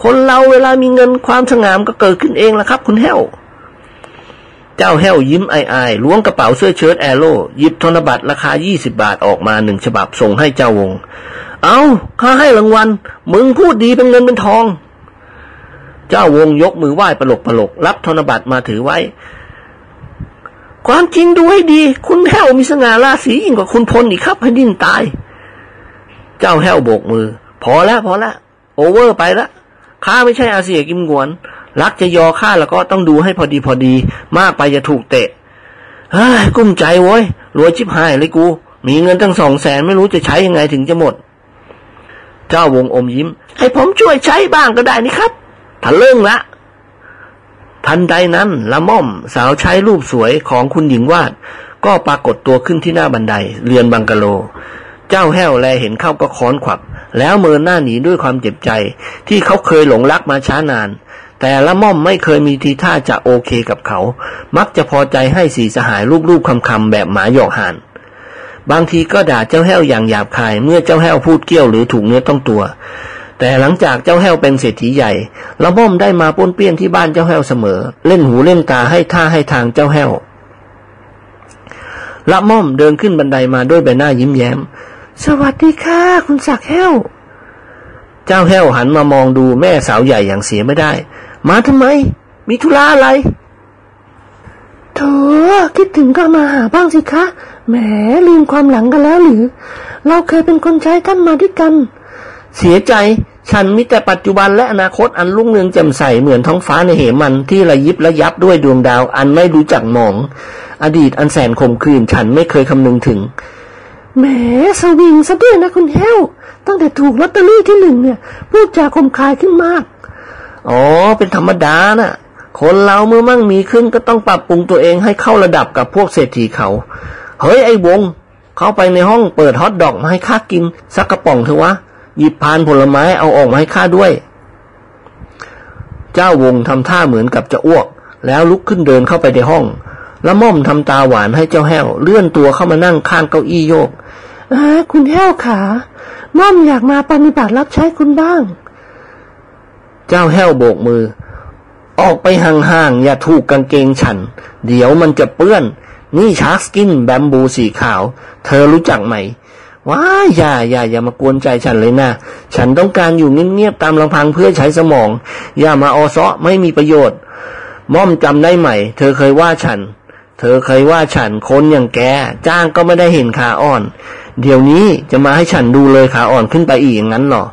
คนเราเวลามีเงินความสง่ามก็เกิดขึ้นเองละครับ คุณแห้ว เจ้าแห้วยิ้มไอายๆล้วงกระเป๋าเสื้อเชิ้ตแอโร่หยิบธนบัตรราคา 20 บาทออกมาหนึ่งฉบับส่งให้เจ้าวง เอาข้าให้รางวัล มึงพูดดีเป็นเงินเป็นทอง เจ้าวงยกมือไหว้ปลกปลกรับธนบัตรมาถือไว้ ความจริงดูให้ดี คุณแห้วมีสง่าราศียิ่งกว่าคุณพลอีกครับให้ดิ้นตาย เจ้าแห้วโบกมือ พอแล้วพอแล้วโอเวอร์ไปล้วข้าไม่ใช่อาเซียกิมงวน รักจะยอข้าแล้วก็ต้องดูให้พอดีพอดี มากไปจะถูกเตะเฮ้ยกุ้มใจโว้ยรวยชิบหายเลยกู มีเงินตั้งสองแสนไม่รู้จะใช้ยังไงถึงจะหมด เจ้าวงอมยิ้ม ให้ผมช่วยใช้บ้างก็ได้นี่ครับทะเรื่องละทันใดนั้นละม่อมสาวใช้รูปสวยของคุณหญิงวาด ก็ปรากฏตัวขึ้นที่หน้าบันได เรือนบังกะโล เจ้าแห้วแลเห็นเข้าก็ค้อนขวับ แล้วเมินหน้าหนีด้วยความเจ็บใจ ที่เขาเคยหลงรักมาช้านาน แต่ละม่อมไม่เคยมีทีท่าจะโอเคกับเขา มักจะพอใจให้สีสหายรูปๆคำๆแบบหมาหยอกหานบางทีก็ด่าเจ้าแห้วอย่างหยาบคาย เมื่อเจ้าแห้วพูดเกี้ยวหรือถูกเนื้อต้องตัว แต่หลังจากเจ้าแห้วเป็นเศรษฐีใหญ่ละม่อมได้มาป้วนเปี้ยนที่บ้านเจ้าแห้วเสมอ เล่นหูเล่นตาให้ท่าให้ทางเจ้าแห้วละม่อมเดินขึ้นบันไดมาด้วยใบหน้ายิ้มแย้ม สวัสดีค่ะ คุณศักแห้ว เจ้าแห้วหันมามองดูแม่สาวใหญ่อย่างเสียไม่ได้ มาทำไม มีธุระอะไรเธอคิดถึงก็มาหาบ้างสิคะ แหมลืมความหลังกันแล้วหรือ เราเคยเป็นคนใช้กันมาด้วยกัน เสียใจ ฉันมีแต่ปัจจุบันและอนาคตอันรุ่งเรืองแจ่มใสเหมือนท้องฟ้าในเหมันที่ระยิบระยับด้วยดวงดาว อันไม่รู้จักหมอง อดีตอันแสนคมคืนฉันไม่เคยคำนึงถึง แหมสวิงซะด้วยนะคุณแห้วตั้งแต่ถูกลอตเตอรี่ที่หนึ่งเนี่ย พูดจาคมคายขึ้นมาก อ๋อ เป็นธรรมดาน่ะ คนเราเมื่อมั่งมีขึ้นก็ต้องปรับปรุงตัวเองให้เข้าระดับกับพวกเศรษฐีเขา เฮ้ยไอ้วง เข้าไปในห้องเปิดฮอทดอกมาให้ข้ากิน สักกระป๋องเถอะวะ หยิบพานผลไม้เอาออกมาให้ข้าด้วย เจ้าวงทำท่าเหมือนกับจะอ้วก แล้วลุกขึ้นเดินเข้าไปในห้อง แล้วม่อมทำตาหวานให้เจ้าแห้ว เลื่อนตัวเข้ามานั่งข้างเก้าอี้โยกอคุณแห้วขาม่อมอยากมาปฏิบัติรับใช้คุณบ้าง เจ้าแห้วโบกมือ ออกไปห่างๆ อย่าถูกกางเกงฉัน เดี๋ยวมันจะเปื้อน นี่ชาร์กสกินแบมบูสีขาว เธอรู้จักไหม ว้าอย่าอย่าอย่ามากวนใจฉันเลยนะ ฉันต้องการอยู่เงียบๆ ตามลำพังเพื่อใช้สมอง อย่ามาออซาะไม่มีประโยชน์ ม่อมจำได้ไหม เธอเคยว่าฉัน เธอเคยว่าฉันคนอย่างแก จ้างก็ไม่ได้เห็นขาอ่อน เดี๋ยวนี้จะมาให้ฉันดูเลยขาอ่อนขึ้นไปอีกอย่างนั้นเหรอ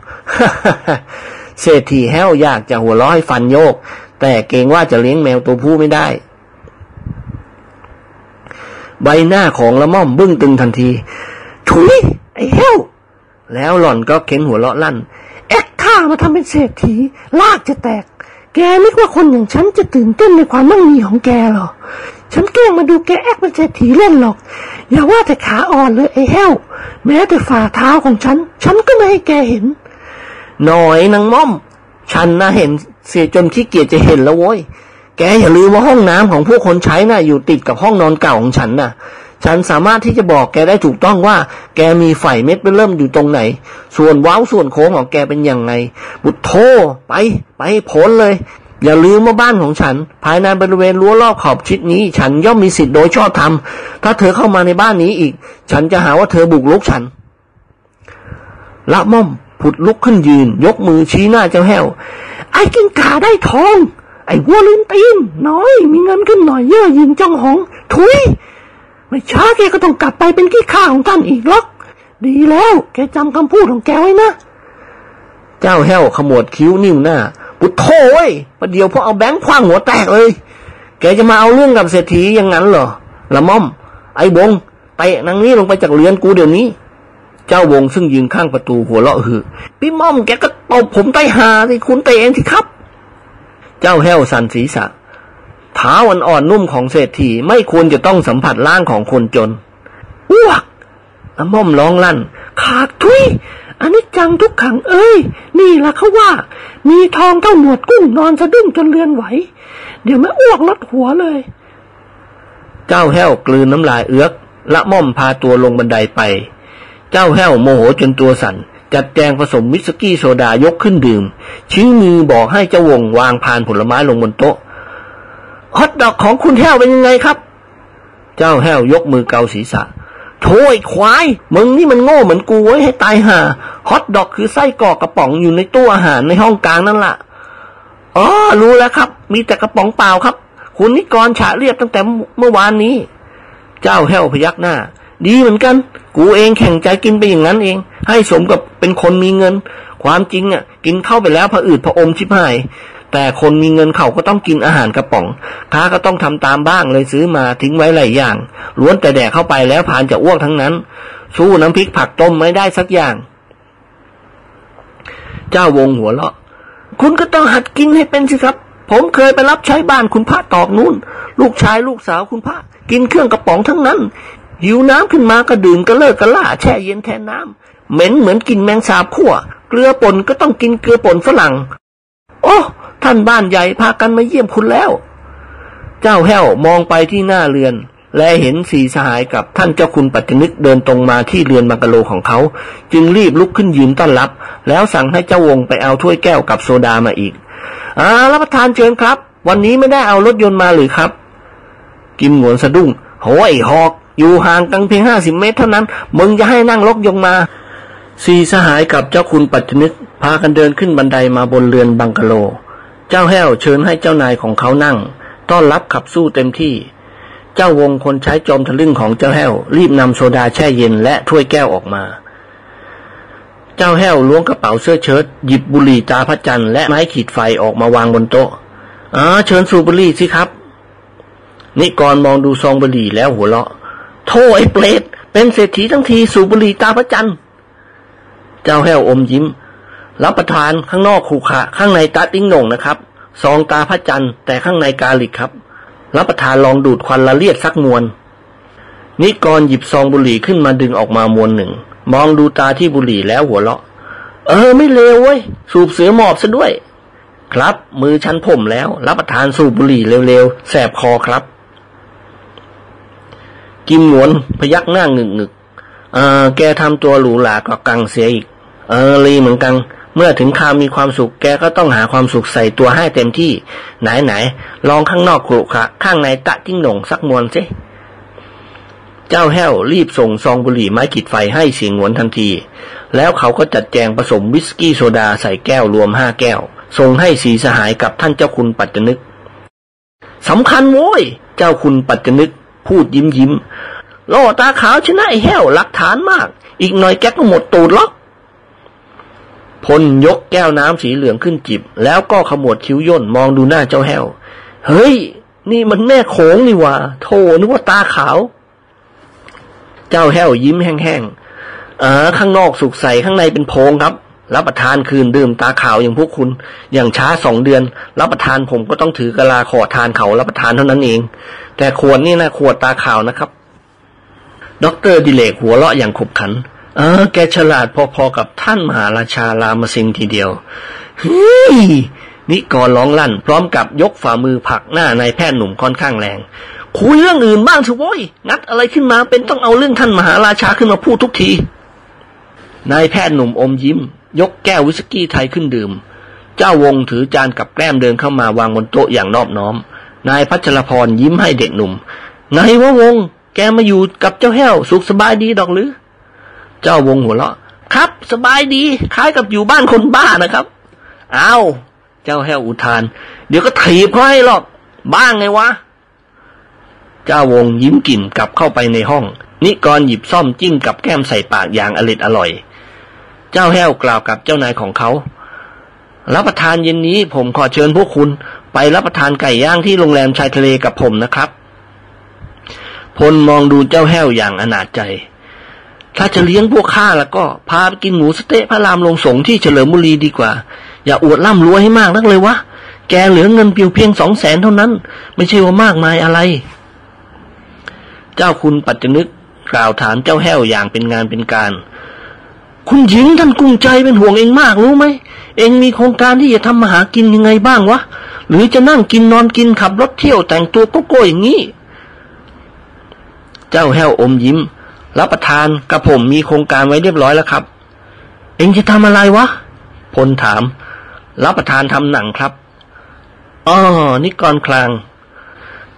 เศรษฐีแห้วอยากจะหัวราะให้ฟันโยก แต่เกรงว่าจะเลี้ยงแมวตัวผู้ไม่ได้ ใบหน้าของละม่อมบึ้งตึงทันทีถุยไอ้แห้วแล้วหล่อนก็เข็นหัวเราะลั่นแอกข้ามาทำเป็นเศรษฐี ลากจะแตก แกนึกว่าคนอย่างฉันจะตื่นเต้นในความมั่งมีของแกหรอ ฉันแกล้งมาดูแกแอกเป็นเศรษฐีเล่นหรอก อย่าว่าแต่ขาอ่อนเลยไอ้แห้ว แม้แต่ฝ่าเท้าของฉัน ฉันก็ไม่ให้แกเห็น หน่อยนางม่อม ฉันนะเห็นเสียจนขี้เกียจจะเห็นแล้วโว้ย แกอย่าลืมว่าห้องน้ำของพวกคนใช้น่ะ อยู่ติดกับห้องนอนเก่าของฉันน่ะ ฉันสามารถที่จะบอกแกได้ถูกต้องว่า แกมีไฝเม็ดเป็นเริ่มอยู่ตรงไหน ส่วนว้าวส่วนโค้งของแกเป็นอยังไง บุตรโทไปไปพ้นเลย อย่าลืมว่าบ้านของฉัน ภายในบริเวณรั้วรอบขอบชิดนี้ ฉันย่อมมีสิทธิ์โดยชอบธรรม ถ้าเธอเข้ามาในบ้านนี้อีก ฉันจะหาว่าเธอบุกรุกฉันละม่อม ผุดลุกขึ้นยืน ยกมือชี้หน้าเจ้าแห้ว ไอ้กินกาได้ทอง ไอ้วัวลืมตีน น้อย มีเงินขึ้นหน่อยเย่อหยิงจ้องหอง ถุย ไม่ช้าแกก็ต้องกลับไปเป็นขี้ข้าของท่านอีกหรอก ดีแล้ว แกจำคำพูดของแกไว้นะ เจ้าแห้วขมวดคิ้วนิ้วหน้าปุดโถ่เว้ยประเดี๋ยวพอเอาแบงค์คว้างหัวแตกเลย แกจะมาเอาเรื่องกับเศรษฐีอย่างนั้นเหรอละม่อม ไอ้บงเตะนางนี้ลงไปจากเรือนกูเดี๋ยวนี้ เจ้าวงซึ่งยืนข้างประตูหัวเราะหือพี่ม่อมแกก็ตบผมใต้หาที่คุณเตะเองสิครับ เจ้าแห้วสันศีรษะเท้าอ่อนๆนุ่มของเศรษฐีไม่ควรจะต้องสัมผัสร่างของคนจนอ้วกละม่อมร้องลั่น ขากทุยอันนี้จังทุกขังเอ้ย นี่ละเขาว่า มีทองเท่าหมวดกุ้งนอนสะดุ้งจนเลือนไหว เดี๋ยวไม่อ้วกลดหัวเลย เจ้าแห้วกลืนน้ำลายเอื้อกละม่อมพาตัวลงบันไดไป เจ้าแห้วโมโหจนตัวสั่น จัดแจงผสมวิสกี้โซดายกขึ้นดื่ม ชี้มือบอกให้เจ้าวงวางพานผลไม้ลงบนโต๊ะฮอตดอกของคุณแห้วเป็นยังไงครับ เจ้าแห้วยกมือเกาศีรษะโถยควาย มึงนี่มันโง่เหมือนกูไว้ให้ตายห่าฮอตดอกคือไส้กรอกกระป๋องอยู่ในตู้อาหารในห้องกลางนั่นแหละอ๋อรู้แล้วครับ มีแต่กระป๋องเปล่าครับ คุณนิกรฉะเรียบตั้งแต่เมื่อวานนี้ เจ้าแห้วพยักหน้า ดีเหมือนกัน กูเองแข่งใจกินไปอย่างนั้นเอง ให้สมกับเป็นคนมีเงิน ความจริงอะ กินเข้าไปแล้วผะอืดผะอมชิบหาย แต่คนมีเงินเขาก็ต้องกินอาหารกระป๋อง ค้าก็ต้องทำตามบ้างเลยซื้อมาทิ้งไว้หลายอย่าง ล้วนแต่แดกเข้าไปแล้วผ่านจะอ้วกทั้งนั้น สู้น้ำพริกผักต้มไม่ได้สักอย่าง เจ้าวงหัวเราะ คุณก็ต้องหัดกินให้เป็นสิครับผมเคยไปรับใช้บ้านคุณพระตอกนู่น ลูกชายลูกสาวคุณพระกินเครื่องกระป๋องทั้งนั้น หิวน้ำขึ้นมาก็ดื่มก็เลิกก็ล่าแช่เย็นแทนน้ำเหม็นเหมือนกินแมงสาบขั่ว เกลือป่นก็ต้องกินเกลือป่นฝรั่ง โอ้ท่านบ้านใหญ่พากันมาเยี่ยมคุณแล้ว เจ้าแห้วมองไปที่หน้าเรือน และเห็นสีสหายกับท่านเจ้าคุณปัจจนึกเดินตรงมาที่เรือนบังกะโลของเขา จึงรีบลุกขึ้นยืนต้อนรับ แล้วสั่งให้เจ้าวงไปเอาถ้วยแก้วกับโซดามาอีกอ่ารับประทานเชิญครับ วันนี้ไม่ได้เอารถยนต์มาหรือครับ กิมหงวนสะดุ้งโหยหอก อยู่ห่างกันเพียงห้าสิบเมตรเท่านั้น มึงจะให้นั่งรถยนต์มาสี่สหายกับเจ้าคุณปัจจนึกพากันเดินขึ้นบันไดมาบนเรือนบังกะโล เจ้าแห้วเชิญให้เจ้านายของเขานั่ง ต้อนรับขับสู้เต็มที่ เจ้าวงคนใช้จอมทะลึ่งของเจ้าแห้ว รีบนำโซดาแช่เย็นและถ้วยแก้วออกมา เจ้าแห้วล้วงกระเป๋าเสื้อเชิ้ตหยิบบุหรี่ตาพระจันทร์และไม้ขีดไฟออกมาวางบนโต๊ะอ๋อเชิญสูบบุหรี่สิครับ นิกรมองดูซองบุหรี่แล้วหัวเราะ โธ่ไอ้เปรตเป็นเศรษฐีทั้งทีสูบบุหรี่ตาพระจันทร์เจ้าแห้วอมยิ้ม รับประทานข้างนอกขู่ขะข้างในตาติ้งหน่งนะครับซองตาพระจันทร์แต่ข้างในกาลิกครับ รับประทานลองดูดควันละเลียดสักมวน นิกรหยิบซองบุหรี่ขึ้นมาดึงออกมามวนหนึ่ง มองดูตาที่บุหรี่แล้วหัวเราะ เออไม่เลวเว้ย สูบเสือหมอบซะด้วย ครับ มือฉันผมแล้ว รับประทานสูบบุหรี่เร็วๆแสบคอครับ กิมหนวนพยักหน้างึกงึกเออแกทำตัวหรูหราก็กังเสียอีก เออลีเหมือนกันเมื่อถึงคราวมีความสุขแกก็ต้องหาความสุขใส่ตัวให้เต็มที่ ไหนไหนลองข้างนอกขรุขระข้างในตะจิ้งหน่งสักมวนสิเจ้าแห้วรีบส่งซองบุหรี่ไม้ขีดไฟให้เสียงหวนทันที แล้วเขาก็จัดแจงผสมวิสกี้โซดาใส่แก้วรวมห้าแก้ว ส่งให้สีสหายกับท่านเจ้าคุณปัจจนึกสำคัญโว้ย เจ้าคุณปัจจนึก พูดยิ้มยิ้มล่อตาขาวชนะไอ้แห้วหลักฐานมาก อีกหน่อยแกก็หมดตูดล็อกพลยกแก้วน้ำสีเหลืองขึ้นจิบ แล้วก็ขมวดคิ้วย่นมองดูหน้าเจ้าแห้ว เฮ้ย นี่มันแม่โขงนี่ว่าโธ่นึกว่าตาขาว เจ้าแห้วยิ้มแห้งๆเออข้างนอกสุกใสข้างในเป็นโพรงครับ รับประทานขืนดื่มตาขาวอย่างพวกคุณ อย่างช้าสองเดือน รับประทานผมก็ต้องถือกะลาขอทานเขารับประทานเท่านั้นเอง แต่ขวดนี่นะขวดตาขาวนะครับด็อกเตอร์ดิเลกหัวเราะอย่างขบขัน เออ แกฉลาดพอๆกับท่านมหาราชารามสิงห์ทีเดียวเฮ้ยนิกรร้องลั่น พร้อมกับยกฝ่ามือผลักหน้านายแพทย์หนุ่มค่อนข้างแรงคุยเรื่องอื่นบ้างสิโว้ยงัดอะไรขึ้นมาเป็นต้องเอาเรื่องท่านมหาราชาขึ้นมาพูดทุกที นายแพทย์หนุ่มอมยิ้ม ยกแก้ววิสกี้ไทยขึ้นดื่ม เจ้าวงถือจานกับแกล้มเดินเข้ามาวางบนโต๊ะอย่างนอบน้อม นายพัชรพรยิ้มให้เด็กหนุ่มไงวะวง แกมาอยู่กับเจ้าแห้วสุขสบายดีดอกหรือ เจ้าวงหัวเราะ ครับ สบายดีคล้ายกับอยู่บ้านคนบ้านะครับอ้าวเจ้าแห้วอุทาน เดี๋ยวก็ถีบเขาให้หรอกบ้างไงวะเจ้าวงยิ้มกลิ่นกลับเข้าไปในห้อง นิกรหยิบซ่อมจิ้งกับแก้มใส่ปากอย่างอร็ดอร่อย เจ้าแห้วกล่าวกับเจ้านายของเขา รับประทานเย็นนี้ผมขอเชิญพวกคุณไปรับประทานไก่ย่างที่โรงแรมชายทะเลกับผมนะครับ พลมองดูเจ้าแห้วอย่างอนาจใจ ถ้าจะเลี้ยงพวกข้าแล้วก็พาไปกินหมูสเต๊ะพระรามลงสงฆ์ที่เฉลิมบุรีดีกว่า อย่าอวดร่ำรวยให้มากนักเลยวะ แกเหลือเงินเพียงเพียงสองแสนเท่านั้น ไม่ใช่ว่ามากมายอะไร เจ้าคุณปัจจนึกกล่าวถามเจ้าแห้วอย่างเป็นงานเป็นการ คุณหญิงท่านกุ้งใจเป็นห่วงเองมากรู้ไหม เองมีโครงการที่จะทำมาหากินยังไงบ้างวะ หรือจะนั่งกินนอนกินขับรถเที่ยวแต่งตัวโกโก้อย่างนี้ เจ้าแห้วอมยิ้ม รับประทานกระผมมีโครงการไว้เรียบร้อยแล้วครับ เองจะทำอะไรวะ พลถาม รับประทานทำหนังครับอ๋อนิกรคลาง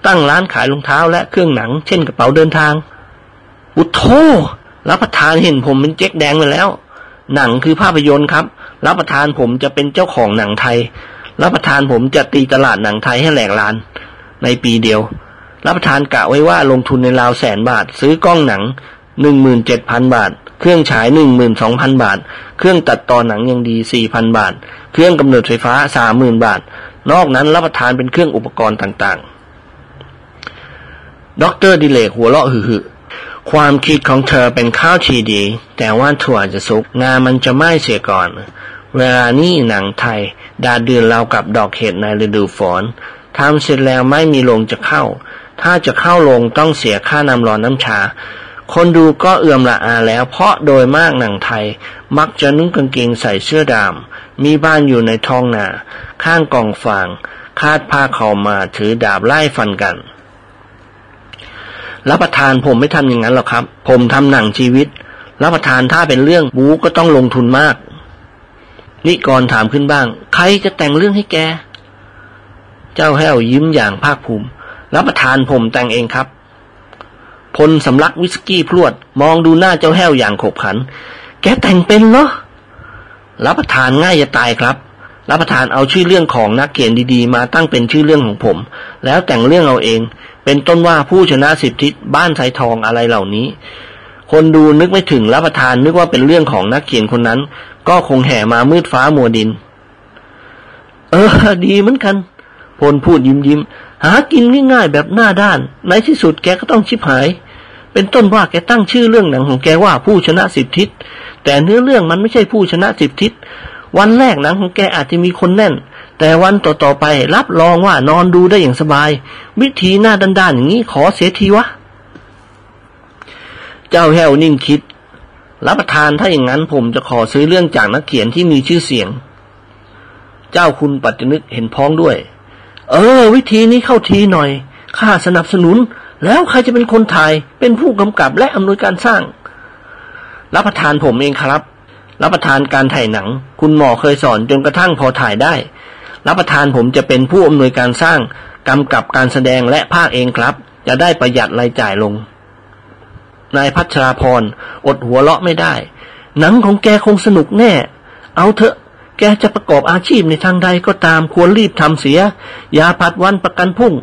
ตั้งร้านขายรองเท้าและเครื่องหนัง เช่นกระเป๋าเดินทางอุโท รับประทานเห็นผมเป็นเจ๊กแดงไปแล้ว หนังคือภาพยนตร์ครับ รับประทานผมจะเป็นเจ้าของหนังไทย รับประทานผมจะตีตลาดหนังไทยให้แหลกลาน ในปีเดียว รับประทานกะไว้ว่าลงทุนในราวแสนบาท ซื้อกล้องหนังหนึ่งหมื่นเจ็ดพันบาท เครื่องฉายหนึ่งหมื่นสองพันบาท เครื่องตัดต่อหนังยังดีสี่พันบาท เครื่องกำเนิดไฟฟ้าสามหมื่นบาท นอกนั้นรับประทานเป็นเครื่องอุปกรณ์ต่างๆด็อกเตอร์ดิเลกหัวเราะหึๆ ความคิดของเธอเป็นเข้าทีดี แต่ว่าถั่วจะสุกงามันจะไหม้เสียก่อน เวลานี้หนังไทย ดาเดือนเรากับดอกเห็ดในฤดูฝนทำเสร็จแล้วไม่มีลงจะเข้า ถ้าจะเข้าลงต้องเสียค่าน้ำร้อนน้ำชา คนดูก็เอื่อมละอาแล้ว เพราะโดยมากหนังไทย มักจะนุ่งกางเกงใส่เสื้อดำมีบ้านอยู่ในท้องนา ข้างกองฟาง คาดผ้าเขามาถือดาบไล่ฟันกัน รับประทานผมไม่ทำอย่างนั้นหรอกครับ ผมทำหนังชีวิต รับประทานถ้าเป็นเรื่องบู๊ก็ต้องลงทุนมากนิกรถามขึ้นบ้าง ใครจะแต่งเรื่องให้แก เจ้าแห้วยิ้มอย่างภาคภูมิ รับประทานผมแต่งเองครับพลสำลักวิสกี้พรวด มองดูหน้าเจ้าแห้วอย่างขบขัน แกแต่งเป็นเหรอ รับประทานง่ายจะตายครับ รับประทานเอาชื่อเรื่องของนักเขียนดีๆ มาตั้งเป็นชื่อเรื่องของผม แล้วแต่งเรื่องเอาเอง เป็นต้นว่าผู้ชนะสิบทิศบ้านไททองอะไรเหล่านี้ คนดูนึกไม่ถึงรับประทานนึกว่าเป็นเรื่องของนักเขียนคนนั้น ก็คงแห่มามืดฟ้ามัวดิน เออ ดีเหมือนกันพลพูดยิ้มยิ้มหากินง่ายๆแบบหน้าด้าน ในที่สุดแกก็ต้องชิบหาย เป็นต้นว่าแกตั้งชื่อเรื่องหนังของแกว่าผู้ชนะสิบทิศแต่เนื้อเรื่องมันไม่ใช่ผู้ชนะสิบทิศวันแรกหนังของแกอาจจะมีคนแน่น แต่วันต่อๆไปรับรองว่านอนดูได้อย่างสบาย วิธีหน้าด้านๆอย่างนี้ขอเสียทีวะ เจ้าแห้วนิ่งคิด รับประทานถ้าอย่างนั้นผมจะขอซื้อเรื่องจากนักเขียนที่มีชื่อเสียง เจ้าคุณปัจจนึกเห็นพ้องด้วย เออ วิธีนี้เข้าทีหน่อยข้าสนับสนุน แล้วใครจะเป็นคนถ่าย เป็นผู้กำกับและอำนวยการสร้าง รับประทานผมเองครับ รับประทานการถ่ายหนัง คุณหมอเคยสอนจนกระทั่งพอถ่ายได้ รับประทานผมจะเป็นผู้อำนวยการสร้างกำกับการแสดงและภาคเองครับ จะได้ประหยัดรายจ่ายลง นายพัชราพรอดหัวเราะไม่ได้ หนังของแกคงสนุกแน่ เอาเถอะแกจะประกอบอาชีพในทางใดก็ตามควรรีบทำเสีย อย่าผัดวันประกันพุ่ง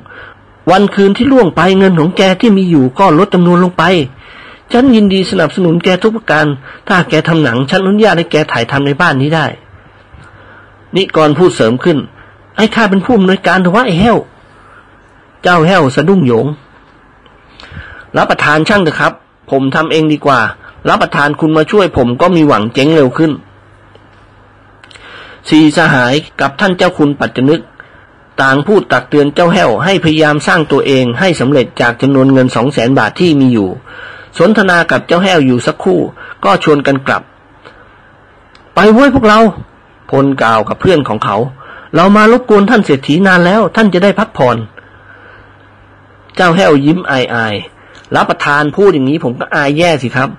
วันคืนที่ล่วงไปเงินของแกที่มีอยู่ก็ลดจำนวนลงไป ฉันยินดีสนับสนุนแกทุกประการ ถ้าแกทำหนังฉันอนุญาตให้แกถ่ายทำในบ้านนี้ได้ นิกรพูดเสริมขึ้น ไอ้ข้าเป็นผู้อำนวยการถวะไอ้แห้ว เจ้าแห้วสะดุ้งโยง รับประทานช่างเถอะครับ ผมทำเองดีกว่า รับประทานคุณมาช่วย ผมก็มีหวังเจ๊งเร็วขึ้น สีสหายกับท่านเจ้าคุณปัจจนึก ต่างพูดตักเตือนเจ้าแห้ว ให้พยายามสร้างตัวเองให้สำเร็จจากจำนวนเงินสองแสนบาทที่มีอยู่ สนทนากับเจ้าแห้วอยู่สักครู่ ก็ชวนกันกลับ ไปเว้ยพวกเรา พลกล่าวกับเพื่อนของเขา เรามารบกวนท่านเศรษฐีนานแล้ว ท่านจะได้พักผ่อน เจ้าแห้วยิ้มอายอายรับประทานพูดอย่างนี้ผมก็อายแย่สิครับ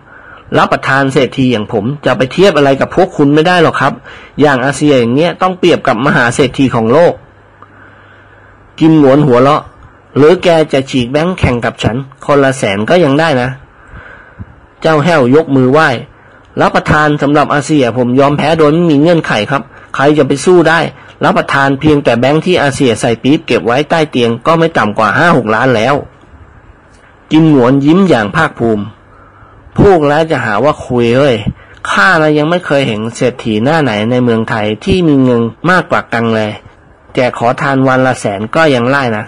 รับประทานเศรษฐีอย่างผมจะไปเทียบอะไรกับพวกคุณไม่ได้หรอกครับ อย่างอาเซียอย่างเงี้ยต้องเปรียบกับมหาเศรษฐีของโลก กินหนวนหัวเราะ หรือแกจะฉีกแบงค์แข่งกับฉัน คนละแสนก็ยังได้นะ เจ้าแห้วยกมือไหว้ รับประทานสำหรับอาเซียผมยอมแพ้โดยไม่มีเงื่อนไขครับ ใครจะไปสู้ได้ รับประทานเพียงแต่แบงค์ที่อาเซียใส่ปี๊บเก็บไว้ใต้เตียงก็ไม่ต่ำกว่าห้าหกล้านแล้วกินหนวนยิ้มอย่างภาคภูมิ พวกแล้วจะหาว่าคุยเอ้ยข้าเรายังไม่เคยเห็นเศรษฐีหน้าไหนในเมืองไทยที่มีเงินมากกว่ากังเลยแต่ขอทานวันละแสนก็ยังไล่นะ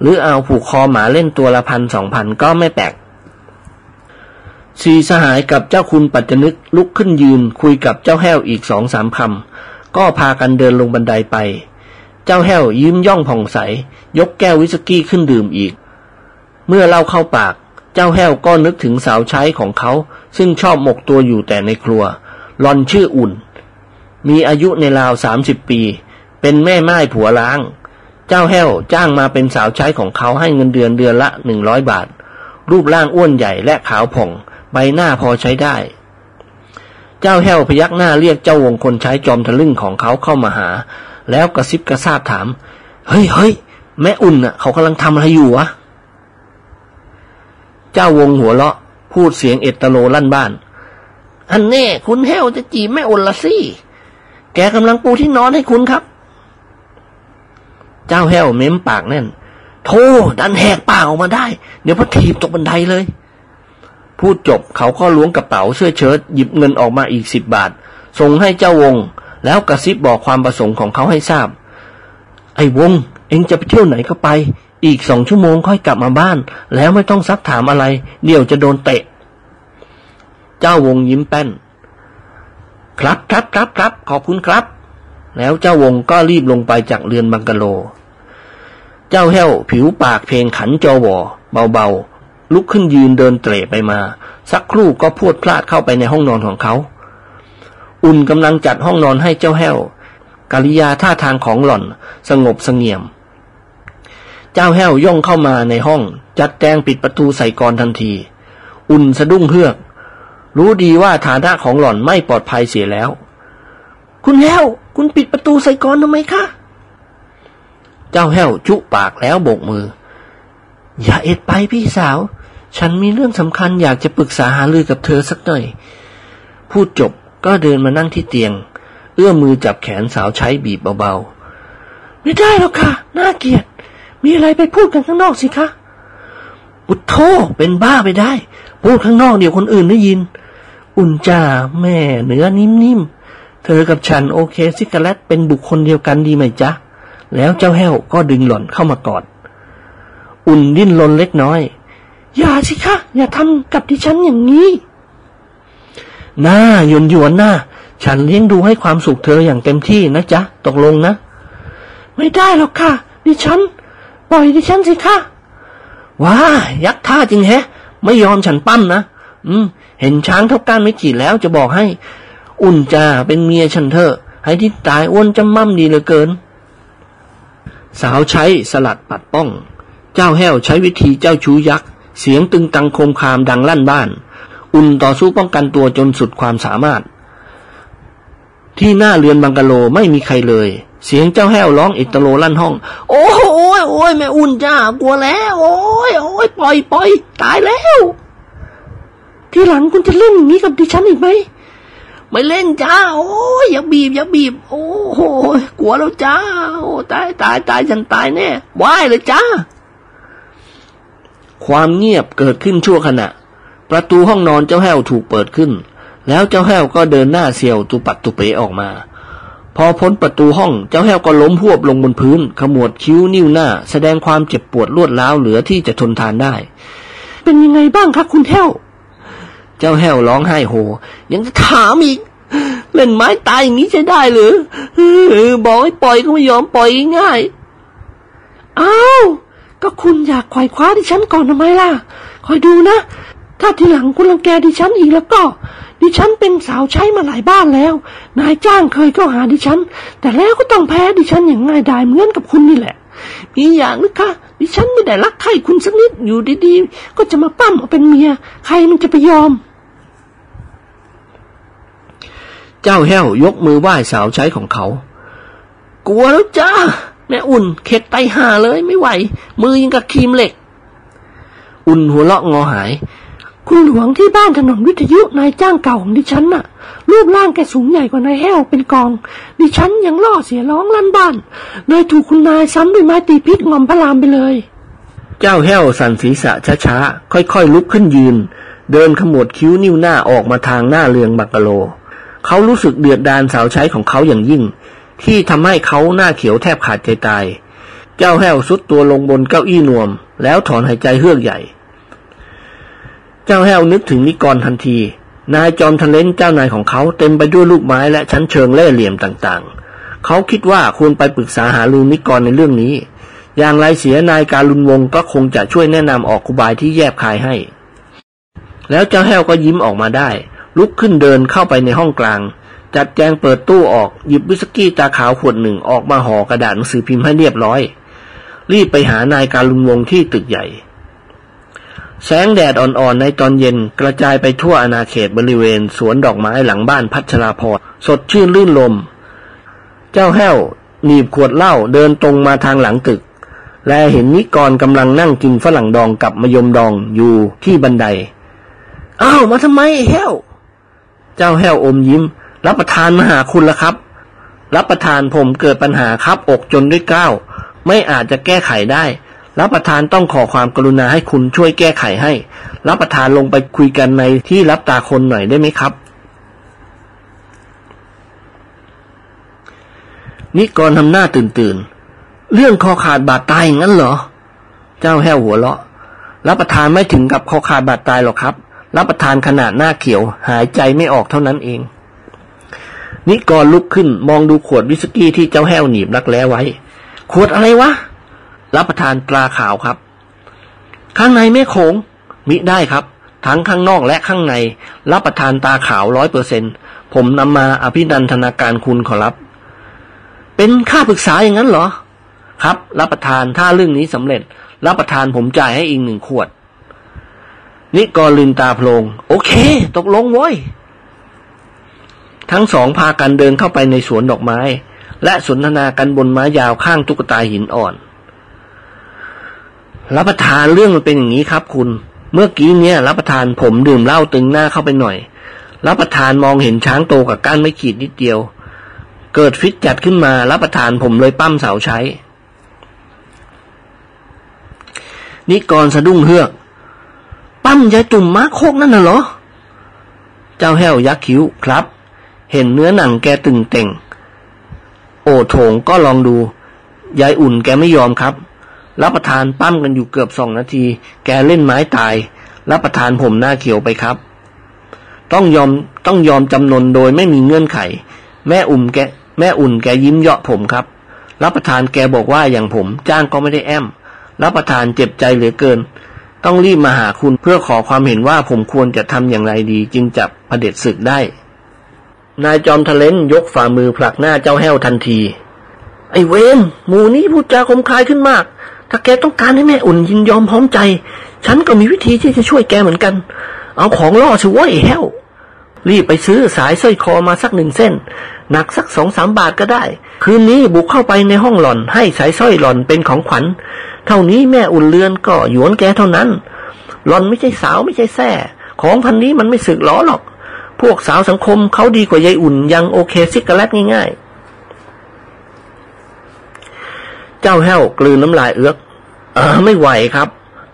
หรือเอาผูกคอหมาเล่นตัวละพันสองพันก็ไม่แปลก สีสหายกับเจ้าคุณปัจจนึกลุกขึ้นยืนคุยกับเจ้าแห้วอีกสองสามคำก็พากันเดินลงบันไดไป เจ้าแห้วยิ้มย่องผ่องใส ยกแก้ววิสกี้ขึ้นดื่มอีก เมื่อเล่าเข้าปาก เจ้าแห้วก็นึกถึงสาวใช้ของเขา ซึ่งชอบหมกตัวอยู่แต่ในครัวหลอนชื่ออุ่น มีอายุในราวสามสิบปี เป็นแม่ไม้ผัวล้าง เจ้าแห้วจ้างมาเป็นสาวใช้ของเขาให้เงินเดือนเดือนละหนึ่งร้อยบาท รูปร่างอ้วนใหญ่และขาวผ่อง ใบหน้าพอใช้ได้ เจ้าแห้วพยักหน้าเรียกเจ้าวงคนใช้จอมทะลึ่งของเขาเข้ามาหา แล้วกระซิบกระซาบถาม เฮ้ยเฮ้ยแม่อุ่นน่ะ เขากำลังทำอะไรอยู่วะ เจ้าวงหัวเราะ พูดเสียงเอตโลลั่นบ้าน อันแน่คุณแห้วจะจีบแม่อุ่นละสิแกกำลังปูที่นอนให้คุณครับ เจ้าแห้วเม้มปากแน่นโธ่ดันแหกปากออกมาได้ เดี๋ยวพระถีบตกบันไดเลย พูดจบเขาก็ล้วงกระเป๋าเสื้อเชิ้ตหยิบเงินออกมาอีกสิบบาท ส่งให้เจ้าวง แล้วกระซิบบอกความประสงค์ของเขาให้ทราบ ไอ้วง เอ็งจะไปเที่ยวไหนก็ไป อีกสองชั่วโมงค่อยกลับมาบ้าน แล้วไม่ต้องซักถามอะไร เดี๋ยวจะโดนเตะ เจ้าวงยิ้มแป้น ครับครับครับครับขอบคุณครับ แล้วเจ้าวงก็รีบลงไปจากเรือนบังกะโล เจ้าแห้วผิวปากเพลงขันจอวอเบาๆ ลุกขึ้นยืนเดินเตร่ไปมา สักครู่ก็พวดพลาดเข้าไปในห้องนอนของเขา อุ่นกำลังจัดห้องนอนให้เจ้าแห้วกริยาท่าทางของหล่อนสงบสงี่ยม เจ้าแห้วย่องเข้ามาในห้อง จัดแจงปิดประตูใส่กรทันที อุ่นสะดุ้งเฮือก รู้ดีว่าฐานะของหล่อนไม่ปลอดภัยเสียแล้ว คุณแห้ว คุณปิดประตูใส่กรทำไมคะเจ้าแห้วจุปากแล้วโบกมือ อย่าเอ็ดไปพี่สาว ฉันมีเรื่องสำคัญอยากจะปรึกษาหารือกับเธอสักหน่อย พูดจบก็เดินมานั่งที่เตียง เอื้อมมือจับแขนสาวใช้บีบเบาๆ ไม่ได้หรอกค่ะ น่าเกลียด มีอะไรไปพูดกันข้างนอกสิคะปุถโธเป็นบ้าไปได้ พูดข้างนอกเดี๋ยวคนอื่นได้ยิน อุ่นจ้าแม่เนื้อนิ่มๆ เธอกับฉันโอเคซิกาเลตเป็นบุคคลเดียวกันดีไหมจ๊ะ แล้วเจ้าแห้วก็ดึงหล่อนเข้ามากอด อุ่นดิ้นรนเล็กน้อย อย่าสิคะ อย่าทำกับดิฉันอย่างนี้หน้าหยวนหยวนหน้า ฉันเลี้ยงดูให้ความสุขเธออย่างเต็มที่นะจ๊ะ ตกลงนะ ไม่ได้หรอกค่ะ ดิฉัน ปล่อยดิฉันสิคะว้า ยักษ์ท่าจริงแฮะ ไม่ยอมฉันปั้มนะ อืม เห็นช้างเท่าก้านไม่ขีดแล้วจะบอกให้ อุ่นจ้าเป็นเมียฉันเถอะ ให้ที่ตายอ้วนจำมั่มดีเหลือเกิน สาวใช้สลัดปัดป้อง เจ้าแห้วใช้วิธีเจ้าชู้ยักษ์ เสียงตึงตังโคมคามดังลั่นบ้าน อุ่นต่อสู้ป้องกันตัวจนสุดความสามารถ ที่หน้าเรือนบังกะโลไม่มีใครเลย เสียงเจ้าแห้วร้องอิตโลลั่นห้อง โอ้โหโอ้ยแม่อุ่นจ้ากลัวแล้ว โอ้ยโอ้ยปล่อยปล่อยตายแล้ว ทีหลังคุณจะเล่นอย่างนี้กับดิฉันอีกไหมไม่เล่นจ้า โอ้ยอย่าบีบอย่าบีบ โอ้โหกลัวแล้วจ้า โอ้ตายตายตายฉันตายแน่ว่ายเลยจ้า ความเงียบเกิดขึ้นชั่วขณะ ประตูห้องนอนเจ้าแห้วถูกเปิดขึ้น แล้วเจ้าแห้วก็เดินหน้าเสียวตุปัดตุเปออกมา พอพ้นประตูห้องเจ้าแห้วก็ล้มพวบลงบนพื้น ขมวดคิ้วนิ้วหน้า แสดงความเจ็บปวดรวดร้าวเหลือที่จะทนทานได้ เป็นยังไงบ้างคะคุณแห้ว เจ้าแห้วร้องไห้โฮยังจะถามอีกเล่นไม้ตายอย่างนี้ใช้ได้หรือเออบอกให้ปล่อยก็ไม่ยอมปล่อยง่าย อ้าว ก็คุณอยากไขว่คว้าดิฉันก่อนทำไมล่ะ คอยดูนะ ถ้าทีหลังคุณรังแกดิฉันอีกแล้วก็ ดิฉันเป็นสาวใช้มาหลายบ้านแล้ว นายจ้างเคยเข้าหาดิฉัน แต่แล้วก็ต้องแพ้ดิฉันอย่างง่ายดายเหมือนกับคุณนี่แหละ มีอย่างนึงค่ะดิฉันไม่ได้รักใครคุณสักนิดอยู่ดีๆ ก็จะมาปั้มเอาเป็นเมีย ใครมันจะไปยอม เจ้าแห้วยกมือไหว้สาวใช้ของเขา กลัวแล้วจ้า แม่อุ่น เข็ดไตห่าเลยไม่ไหว มือยังกับครีมเหล็ก อุ่นหัวเราะงอหาย คุณหลวงที่บ้านถนนวิทยุนายจ้างเก่าของดิฉันน่ะ รูปร่างแกสูงใหญ่กว่านายแห้วเป็นกอง ดิฉันยังล่อเสียร้องลั่นบ้านเลยถูกคุณนายซ้ำด้วยไม้ตีพิษงอมพระรามไปเลย เจ้าแห้วสั่นศีรษะช้าๆค่อยๆลุกขึ้นยืน เดินขมวดคิ้วนิ้วหน้าออกมาทางหน้าเรืองบักกะโลเขารู้สึกเดือดดานสาวใช้ของเขาอย่างยิ่ง ที่ทำให้เขาหน้าเขียวแทบขาดใจตาย เจ้าแห้วสุดตัวลงบนเก้าอี้นวม แล้วถอนหายใจเฮือกใหญ่ เจ้าแห้วนึกถึงนิกรทันที นายจอมทะเลนเจ้านายของเขาเต็มไปด้วยลูกไม้และชั้นเชิงเล่เหลี่ยมต่างๆ เขาคิดว่าควรไปปรึกษาหารือนิกรในเรื่องนี้ อย่างไรเสียนายการลุนวงก็คงจะช่วยแนะนำออกคุบายที่แยบคายให้ แล้วเจ้าแห้วก็ยิ้มออกมาได้ ลุกขึ้นเดินเข้าไปในห้องกลาง จัดแจงเปิดตู้ออกหยิบวิสกี้ตาขาวขวดหนึ่งออกมาห่อกระดาษหนังสือพิมพ์ให้เรียบร้อย รีบไปหานายการลุงวงที่ตึกใหญ่ แสงแดดอ่อนๆในตอนเย็นกระจายไปทั่วอาณาเขตบริเวณ สวนดอกไม้หลังบ้านพัชราพรสดชื่นลื่นลม เจ้าแห้วหนีบขวดเหล้าเดินตรงมาทางหลังตึก และเห็นนิกรกำลังนั่งกินฝรั่งดองกับมยมดองอยู่ที่บันไดอ้าวมาทำไมแห้ว เจ้าแห้วอมยิ้ม รับประทานมหาคุณละครับ รับประทานผมเกิดปัญหาครับอกจนด้วยก้าวไม่อาจจะแก้ไขได้ รับประทานต้องขอความกรุณาให้คุณช่วยแก้ไขให้ รับประทานลงไปคุยกันในที่รับตาคนหน่อยได้ไหมครับ นิกรทำหน้าตื่นตื่นเรื่องคอขาดบาดตายงั้นเหรอ เจ้าแห้วหัวเราะ รับประทานไม่ถึงกับคอขาดบาดตายหรอกครับ รับประทานขนาดหน้าเขียว หายใจไม่ออกเท่านั้นเอง นิกรลุกขึ้นมองดูขวดวิสกี้ที่เจ้าแห้วหนีบรักแร้ไว้ ขวดอะไรวะ รับประทานปลาขาวครับ ข้างในแม่โขง มิได้ครับ ทั้งข้างนอกและข้างใน รับประทานตาขาวร้อยเปอร์เซ็นผมนำมาอภินันทนาการคุณขอรับ เป็นค่าปรึกษาอย่างนั้นเหรอ ครับ รับประทานถ้าเรื่องนี้สำเร็จ รับประทานผมจ่ายให้อีกหนึ่งขวด นิกรลืมตาโพลงโอเค ตกลงโว้ย ทั้งสองพากันเดินเข้าไปในสวนดอกไม้ และสนทนากันบนไม้ยาวข้างตุ๊กตาหินอ่อน รับประทานเรื่องมันเป็นอย่างนี้ครับคุณ เมื่อกี้เนี่ยรับประทานผมดื่มเหล้าตึงหน้าเข้าไปหน่อย รับประทานมองเห็นช้างโตกับก้านไม่ขีดนิดเดียว เกิดฟิตจัดขึ้นมารับประทานผมเลยปั้มเสาใช้ นิกรสะดุ้งเฮือก ปั้มยายตุ่มม้าโคกนั่นน่ะเหรอ เจ้าแห้วยักคิ้วครับ เห็นเนื้อหนังแกตึงเต่ง โอโถงก็ลองดู ยายอุ่นแกไม่ยอมครับ รับประทานปั้มกันอยู่เกือบสองนาที แกเล่นไม้ตาย รับประทานผมหน้าเขียวไปครับ ต้องยอมต้องยอมจำนนโดยไม่มีเงื่อนไข แม่อุ่มแกแม่อุ่นแกยิ้มเยาะผมครับ รับประทานแกบอกว่าอย่างผมจ้างก็ไม่ได้แอม รับประทานเจ็บใจเหลือเกิน ต้องรีบมาหาคุณเพื่อขอความเห็นว่าผมควรจะทำอย่างไรดี จึงจะะเผด็จศึกได้ นายจอมทะเลนยกฝ่ามือผลักหน้าเจ้าแห้วทันที ไอ้เวนหมูนี้พูดจาคมคายขึ้นมาก ถ้าแกต้องการให้แม่อุ่นยินยอมพร้อมใจ ฉันก็มีวิธีที่จะช่วยแกเหมือนกัน เอาของล่อสิวไอ้แห้ว รีบไปซื้อสายสร้อยคอมาสักหนึ่งเส้น หนักสักสองสามบาทก็ได้ คืนนี้บุกเข้าไปในห้องหล่อนให้สายสร้อยหล่อนเป็นของขวัญ เท่านี้แม่อุ่นเรือนก็หยวนแกเท่านั้น หล่อนไม่ใช่สาวไม่ใช่แส่ของพันนี้มันไม่สึกหล้อหรอก พวกสาวสังคมเขาดีกว่ายายอุ่น ยังโอเคซิกกะแลตง่ายๆ เจ้าแห้วกลืนน้ำลายเอือกเออไม่ไหวครับ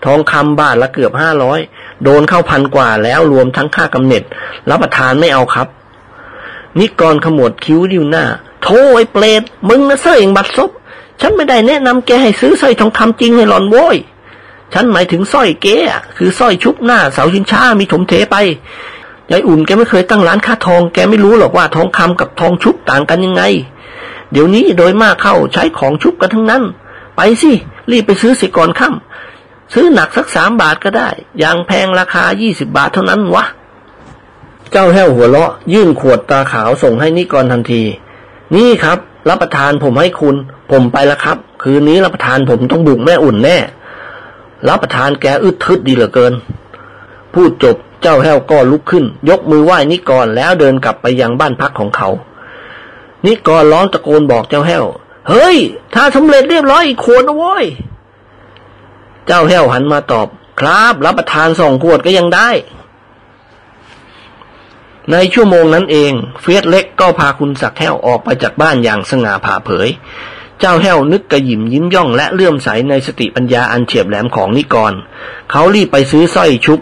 ทองคำบาทละเกือบห้าร้อยโดนเข้าพันกว่าแล้วรวมทั้งค่ากำเนิดรับประทานไม่เอาครับ นิกรขมวดคิ้วดิวหน้าโธ่ไอ้เปรตมึงนะเส้ยงบัดซบฉันไม่ได้แนะนำแกให้ซื้อสร้อยทองคำจริงให้หลอนโว้ยฉันหมายถึงสร้อยเก๋อะคือสร้อยชุบหน้าเสาชินช้ามีถมเทไป ยายอุ่นแกไม่เคยตั้งร้านค้าทอง แกไม่รู้หรอกว่าทองคำกับทองชุบต่างกันยังไง เดี๋ยวนี้โดยมากเข้าใช้ของชุบกันทั้งนั้น ไปสิ รีบไปซื้อสิก่อนค่ำซื้อหนักสักสามบาทก็ได้ อย่างแพงราคายี่สิบบาทเท่านั้นวะ เจ้าแห้วหัวเราะ ยื่นขวดตาขาวส่งให้นิกรทันที นี่ครับ รับประทานผมให้คุณ ผมไปล้วครับ คืนนี้รับประทานผมต้องบุกแม่อุ่นแน่ รับประทานแกอึดทึดดีเหลือเกินพูดจบ เจ้าแห้วก็ลุกขึ้น ยกมือไหว้นิกรแล้วเดินกลับไปยังบ้านพักของเขา นิกรร้องตะโกนบอกเจ้าแห้ว เฮ้ย ถ้าสำเร็จเรียบร้อยอีกขวดนะโว้ย เจ้าแห้วหันมาตอบ ครับ รับประทานสองขวดก็ยังได้ ในชั่วโมงนั้นเอง เฟียสเล็กก็พาคุณศักแห้วออกไปจากบ้านอย่างสง่าผ่าเผย เจ้าแห้วนึกกระหยิมยิ้มย่องและเลื่อมใสในสติปัญญาอันเฉียบแหลมของนิกร เขารีบไปซื้อสร้อยชุบ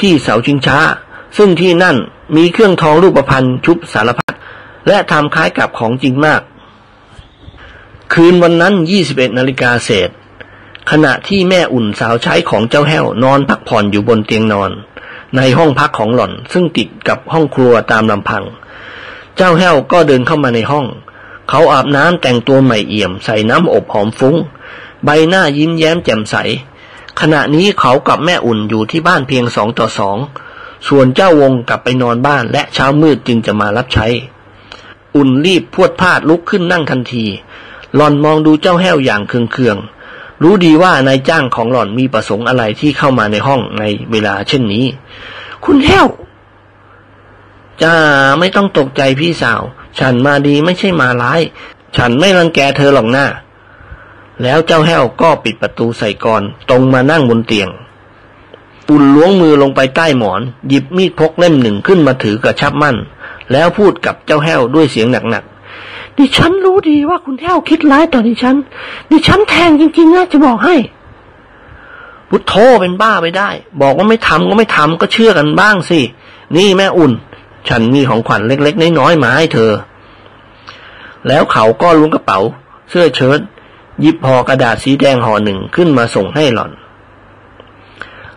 ที่เสาชิงช้า ซึ่งที่นั่นมีเครื่องทองรูปพรรณชุบสารพัดและทำคล้ายกับของจริงมาก คืนวันนั้น 21นาฬิกาเศษ ขณะที่แม่อุ่นสาวใช้ของเจ้าแห้วนอนพักผ่อนอยู่บนเตียงนอน ในห้องพักของหล่อนซึ่งติดกับห้องครัวตามลำพัง เจ้าแห้วก็เดินเข้ามาในห้อง เขาอาบน้ำแต่งตัวใหม่เอี่ยมใส่น้ำอบหอมฟุง้ง ใบหน้ายิ้มแย้มแจ่มใส ขณะนี้เขากับแม่อุ่นอยู่ที่บ้านเพียงสองต่อสอง ส่วนเจ้าวงกลับไปนอนบ้านและเช้ามืดจึงจะมารับใช้ อุ่นรีบพวดพาดลุกขึ้นนั่งทันที หล่อนมองดูเจ้าแห้วอย่างเคืองๆ รู้ดีว่านายจ้างของหล่อนมีประสงค์อะไรที่เข้ามาในห้องในเวลาเช่นนี้ คุณแห้ว จ้าไม่ต้องตกใจพี่สาว ฉันมาดีไม่ใช่มาร้าย ฉันไม่รังแกเธอหรอกหน้า แล้วเจ้าแห้วก็ปิดประตูใส่ก่อน ตรงมานั่งบนเตียงอุ่นล้วงมือลงไปใต้หมอน หยิบมีดพกเล่มหนึ่งขึ้นมาถือกระชับมั่น แล้วพูดกับเจ้าแห้วด้วยเสียงหนักดิฉันรู้ดีว่าคุณแห้วคิดร้ายต่อดิฉัน ดิฉันแทงจริงๆนะจะบอกให้ๆพุทโธเป็นบ้าไปได้ บอกว่าไม่ทำก็ไม่ทำก็เชื่อกันบ้างสิ นี่แม่อุ่น ฉันมีของขวัญเล็กๆน้อยๆมาให้เธอ แล้วเขาก็ล้วงกระเป๋า เสื้อเชิ้ต หยิบห่อกระดาษสีแดงห่อหนึ่งขึ้นมาส่งให้หล่อน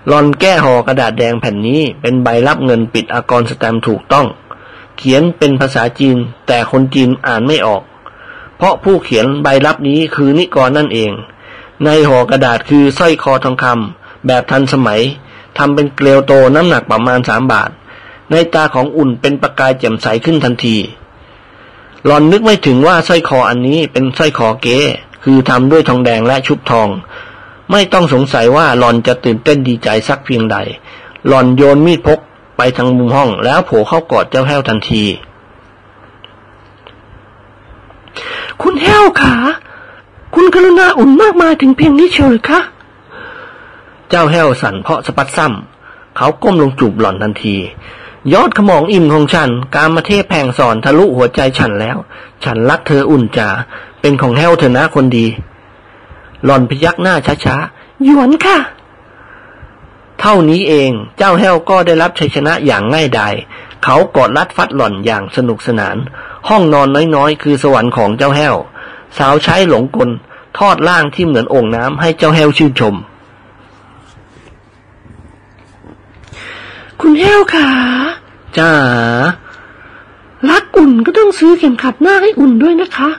หล่อนแก้ห่อกระดาษแดงแผ่นนี้เป็นใบรับเงินปิดอากรสแตมป์ถูกต้อง เขียนเป็นภาษาจีนแต่คนจีนอ่านไม่ออก เพราะผู้เขียนใบรับนี้คือนิกรนั่นเอง ในห่อกระดาษคือสร้อยคอทองคำแบบทันสมัยทำเป็นเกลียวโตน้ำหนักประมาณสามบาท ในตาของอุ่นเป็นประกายแจ่มใสขึ้นทันทีหลอนนึกไม่ถึงว่าสร้อยคออันนี้เป็นสร้อยคอเก๊ คือทำด้วยทองแดงและชุบทอง ไม่ต้องสงสัยว่าหลอนจะตื่นเต้นดีใจสักเพียงใด หลอนโยนมีดพกไปทางมุมห้องแล้วโผล่เข้ากอดเจ้าแห้วทันที คุณแห้วขาคุณกรุณาอุ่นมากมายถึงเพียงนี้เชียวหรือคะ เจ้าแห้วสั่นเพราะสะพัดซ้ำเขาก้มลงจูบหล่อนทันที ยอดขมองอิ่มของฉัน การมาเทพแผงสอนทะลุหัวใจฉันแล้ว ฉันรักเธออุ่นจ๋าเป็นของแห้วเธอนะคนดี หล่อนพยักหน้าช้าหยวนค่ะ เท่านี้เองเจ้าแห้วก็ได้รับชัยชนะอย่างง่ายดายเขากอดรัดฟัดหล่อนอย่างสนุกสนาน ห้องนอนน้อยๆ คือสวรรค์ของเจ้าแห้ว สาวใช้หลงกล ทอดล่างที่เหมือนโอ่งน้ำให้เจ้าแห้วชื่นชม คุณแห้วขาจ้ารักอุ่นก็ต้องซื้อเข็มขัดหน้าให้อุ่นด้วยนะคะ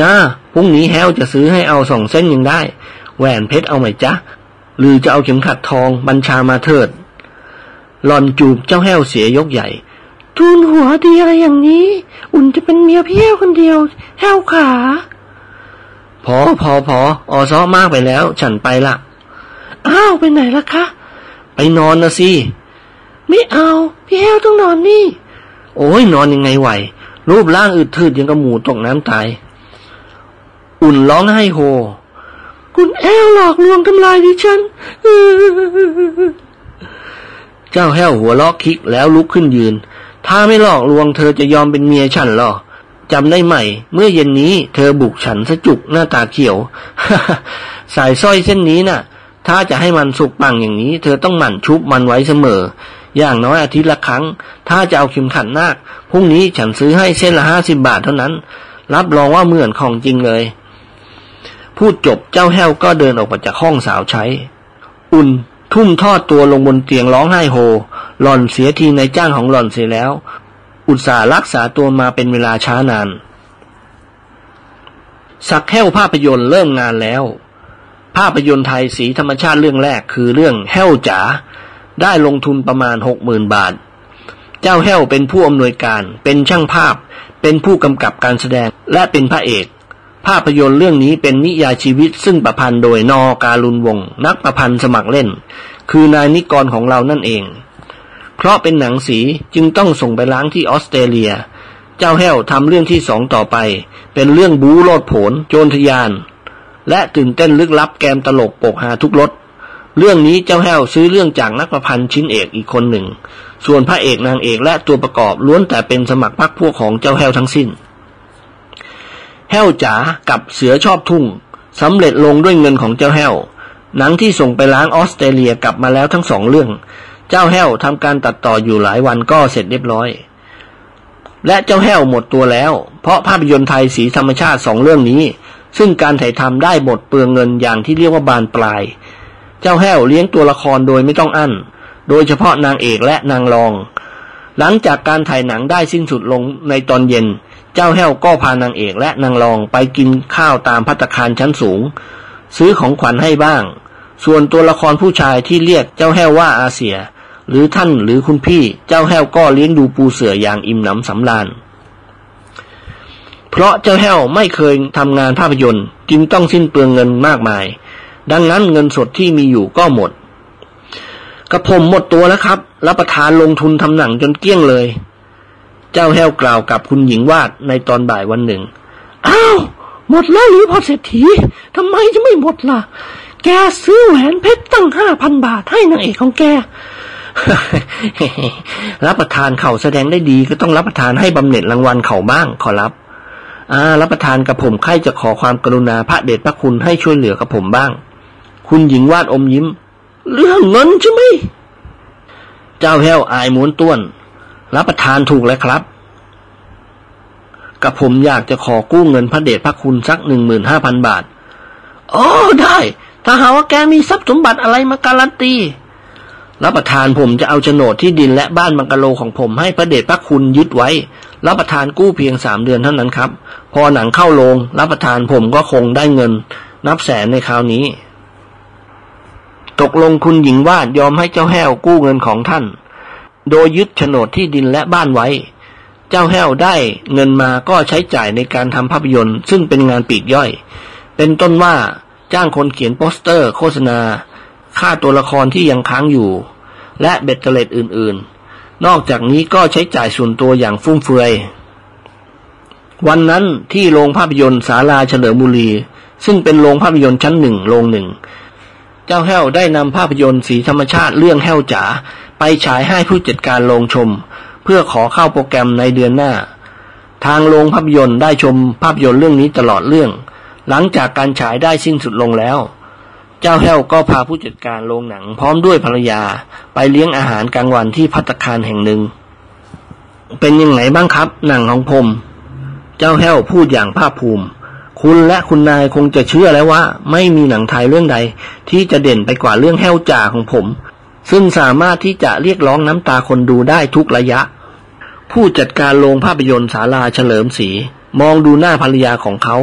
จ้าพรุ่งนี้แฮวจะซื้อให้เอาสองเส้นยังได้ แหวนเพชรเอาไหมจ๊ะ หรือจะเอาเข็มขัดทองบัญชามาเถิดหลอนจูบเจ้าแห้วเสียยกใหญ่ ทูนหัวดีอะไรอย่างนี้ อุ่นจะเป็นเมียพี่แห้วคนเดียว แห้วขา พอพอพออซ้อมากไปแล้ว ฉันไปละอ้าวไปไหนล่ะคะ ไปนอนนะสิ ไม่เอา พี่แห้วต้องนอนนี่ โอ้ยนอนยังไงไหว รูปร่างอืดทืดยังกับหมูตกน้ำตาย อุ่นร้องไห้โฮ คุณแห้วหลอกลวงทำลายดิฉัน เจ้าแห้วหัวลอกคิกแล้วลุกขึ้นยืน ถ้าไม่หลอกลวงเธอจะยอมเป็นเมียฉันหรอจำได้ไหมเมื่อเย็นนี้เธอบุกฉันสะจุกหน้าตาเขียว สายสร้อยเส้นนี้น่ะ ถ้าจะให้มันสุกปังอย่างนี้ เธอต้องหมั่นชุบมันไว้เสมอ อย่างน้อยอาทิตย์ละครั้ง ถ้าจะเอาเข็มขัดนาคพรุ่งนี้ฉันซื้อให้เส้นละห้าสิบบาทเท่านั้น รับรองว่าเหมือนของจริงเลย พูดจบเจ้าแห้วก็เดินออกมาจากห้องสาวใช้ อุ่นทุ่มทอดตัวลงบนเตียงร้องไห้โฮ หล่อนเสียทีในจ้างของหล่อนเสียแล้ว อุตส่าห์รักษาตัวมาเป็นเวลาช้านาน สักแห้วภาพยนตร์เริ่มงานแล้ว ภาพยนตร์ไทยสีธรรมชาติเรื่องแรกคือเรื่องแห้วจ๋า ได้ลงทุนประมาณหกหมื่นบาท เจ้าแห้วเป็นผู้อำนวยการ เป็นช่างภาพ เป็นผู้กำกับการแสดง และเป็นพระเอก ภาพยนตร์เรื่องนี้เป็นนิยายชีวิตซึ่งประพันธ์โดยนอการุณวงศ์นักประพันธ์สมัครเล่น คือนายนิกรของเรานั่นเอง เพราะเป็นหนังสีจึงต้องส่งไปล้างที่ออสเตรเลีย เจ้าแห้วทำเรื่องที่สองต่อไป เป็นเรื่องบูโลดโผนโจรทยาน และตื่นเต้นลึกลับแกมตลกปกหาทุกรส เรื่องนี้เจ้าแห้วซื้อเรื่องจากนักประพันธ์ชิ้นเอกอีกคนหนึ่ง ส่วนพระเอกนางเอกและตัวประกอบล้วนแต่เป็นสมัครพรรคพวกของเจ้าแห้วทั้งสิ้น แห้วจ๋ากับเสือชอบทุ่งสำเร็จลงด้วยเงินของเจ้าแห้ว หนังที่ส่งไปล้างออสเตรเลียกลับมาแล้วทั้งสองเรื่อง เจ้าแห้วทำการตัดต่ออยู่หลายวันก็เสร็จเรียบร้อย และเจ้าแห้วหมดตัวแล้ว เพราะภาพยนตร์ไทยสีธรรมชาติสองเรื่องนี้ ซึ่งการถ่ายทำได้หมดเปลืองเงินอย่างที่เรียกว่าบานปลาย เจ้าแห้วเลี้ยงตัวละครโดยไม่ต้องอั้น โดยเฉพาะนางเอกและนางรอง หลังจากการถ่ายหนังได้สิ้นสุดลงในตอนเย็น เจ้าแห้วก็พานางเอกและนางรองไปกินข้าวตามพัตคารชั้นสูง ซื้อของขวัญให้บ้าง ส่วนตัวละครผู้ชายที่เรียกเจ้าแห้วว่าอาเซีย หรือท่านหรือคุณพี่ เจ้าแห้วก็เลี้ยงดูปูเสืออย่างอิ่มหนำสำราญเพราะเจ้าแห้วไม่เคยทำงานภาพยนตร์จึงต้องสิ้นเปลืองเงินมากมาย ดังนั้นเงินสดที่มีอยู่ก็หมด กระผมหมดตัวแล้วครับ รับประทานลงทุนทำหนังจนเกี้ยงเลย เจ้าแห้วกล่าวกับคุณหญิงวาดในตอนบ่ายวันหนึ่ง อ้าว หมดแล้วหรือพอเศรษฐีทำไมจะไม่หมดล่ะ แกซื้อแหวนเพชรตั้งห้าพันบาทให้นางเอกของแกรับประทานเขาแสดงได้ดีก็ต้องรับประทานให้บำเหน็จรางวัลเขาบ้างขอรับอ่ารับประทานกับผมใครจะขอความกรุณาพระเดชพระคุณให้ช่วยเหลือกับผมบ้าง คุณหญิงวาดอมยิ้ม เรื่องเงินใช่ไหม เจ้าแห้วอายม้วนต้วน รับประทานถูกแล้วครับ กับผมอยากจะขอกู้เงินพระเดชพระคุณสักหนึ่งหมื่นห้าพันบาท อ๋อได้ ถ้าหาว่าแกมีทรัพย์สมบัติอะไรมาการันตี รับประทานผมจะเอาโฉนดที่ดินและบ้านบังกะโลของผมให้พระเดชพระคุณยึดไว้ รับประทานกู้เพียงสามเดือนเท่านั้นครับ พอหนังเข้าโรงรับประทานผมก็คงได้เงิน นับแสนในคราวนี้ ตกลงคุณหญิงวาดยอมให้เจ้าแห้วกู้เงินของท่าน โดยยึดโฉนดที่ดินและบ้านไว้ เจ้าแห้วได้เงินมาก็ใช้จ่ายในการทำภาพยนตร์ซึ่งเป็นงานปีกย่อย เป็นต้นว่าจ้างคนเขียนโปสเตอร์ โฆษณา ค่าตัวละครที่ยังค้างอยู่ และเบ็ดเตล็ดอื่น ๆ นอกจากนี้ก็ใช้จ่ายส่วนตัวอย่างฟุ่มเฟือย วันนั้นที่โรงภาพยนตร์ศาลาเฉลิมบุรี ซึ่งเป็นโรงภาพยนตร์ชั้นหนึ่งโรงหนึ่ง เจ้าแห้วได้นำภาพยนตร์สีธรรมชาติเรื่องแห้วจ๋าไปฉายให้ผู้จัดการโรงชม เพื่อขอเข้าโปรแกรมในเดือนหน้า ทางโรงภาพยนตร์ได้ชมภาพยนตร์เรื่องนี้ตลอดเรื่อง หลังจากการฉายได้สิ้นสุดลงแล้ว เจ้าแห้วก็พาผู้จัดการโรงหนังพร้อมด้วยภรรยา ไปเลี้ยงอาหารกลางวันที่พัตตาคารแห่งหนึ่ง เป็นยังไงบ้างครับหนังของผม เจ้าแห้วพูดอย่างภาคภูมิ คุณและคุณนายคงจะเชื่อแล้วว่า ไม่มีหนังไทยเรื่องใด ที่จะเด่นไปกว่าเรื่องแห้วจ่าของผม ซึ่งสามารถที่จะเรียกร้องน้ำตาคนดูได้ทุกระยะ ผู้จัดการโรงภาพยนตร์ศาลาเฉลิมศรีมองดูหน้าภรรยาของเขา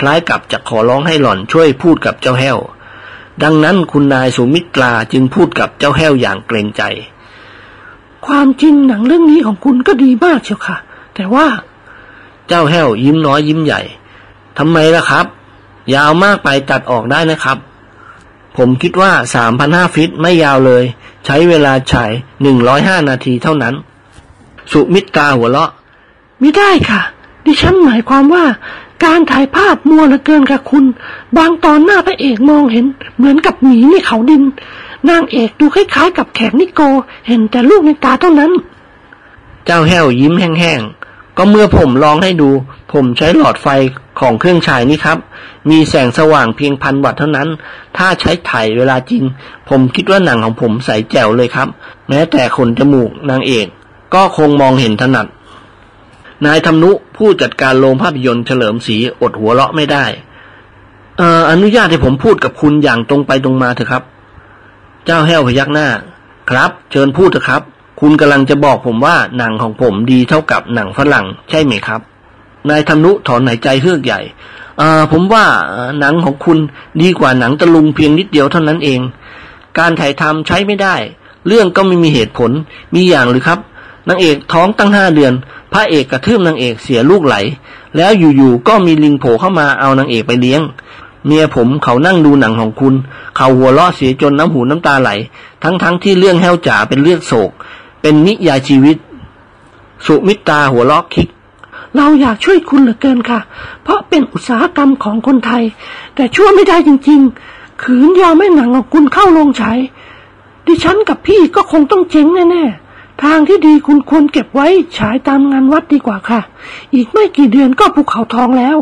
คล้ายกับจะขอร้องให้หล่อนช่วยพูดกับเจ้าแห้ว ดังนั้นคุณนายสุมิตราจึงพูดกับเจ้าแห้วอย่างเกรงใจ ความจริงหนังเรื่องนี้ของคุณก็ดีมากเชียวค่ะ แต่ว่า เจ้าแห้วยิ้มน้อยยิ้มใหญ่ ทำไมล่ะครับ ยาวมากไปตัดออกได้นะครับ ผมคิดว่าสามพันห้าฟิตไม่ยาวเลย ใช้เวลาฉายหนึ่งร้อยห้านาทีเท่านั้น สุมิตราหัวเราะ ไม่ได้ค่ะ ดิฉันหมายความว่า การถ่ายภาพมัวเหลือเกินกับคุณ บางตอนหน้าพระเอกมองเห็น เหมือนกับหมีในเขาดิน นางเอกดูคล้ายๆ กับแขกนิโก เห็นแต่ลูกในตาเท่านั้น เจ้าแห้วยิ้มแห้งๆ ก็เมื่อผมลองให้ดู ผมใช้หลอดไฟของเครื่องฉายนี่ครับ มีแสงสว่างเพียงพันวัตต์เท่านั้น ถ้าใช้ถ่ายเวลาจริง ผมคิดว่าหนังของผมใสแจ๋วเลยครับ แม้แต่ขนจมูกนางเอก ก็คงมองเห็นถนัด นายธรรมนุผู้จัดการโรงภาพยนตร์เฉลิมศรีอดหัวเราะไม่ได้อออนุญาตให้ผมพูดกับคุณอย่างตรงไปตรงมาเถอะครับ เจ้าแห้วพยักหน้า ครับ เชิญพูดเถอะครับ คุณกำลังจะบอกผมว่าหนังของผมดีเท่ากับหนังฝรั่งใช่ไหมครับ นายธนุถอนหายใจเฮือกใหญ่อผมว่าหนังของคุณดีกว่าหนังตะลุงเพียงนิดเดียวเท่านั้นเอง การถ่ายทำใช้ไม่ได้ เรื่องก็ไม่มีเหตุผล มีอย่างหรือครับ นางเอกท้องตั้งห้าเดือน พระเอกกระทืบนางเอกเสียลูกไหล แล้วอยู่ๆก็มีลิงโผล่เข้ามาเอานางเอกไปเลี้ยง เมียผมเขานั่งดูหนังของคุณ เขาหัวเราะเสียจนน้ำหูน้ำตาไหล ทั้งๆทที่เรื่องแห้วจ๋าเป็นเรื่องโศก เป็นนิยายชีวิต สุมิตราหัวเราะคิก เราอยากช่วยคุณเหลือเกินค่ะ เพราะเป็นอุตสาหกรรมของคนไทย แต่ช่วยไม่ได้จริง ๆ ขืนยอมให้หนังของคุณเข้าโรงฉายดิฉันกับพี่ก็คงต้องเจ๊งแน่ๆ ทางที่ดีคุณควรเก็บไว้ฉายตามงานวัดดีกว่าค่ะ อีกไม่กี่เดือนก็ภูเขาทองแล้ว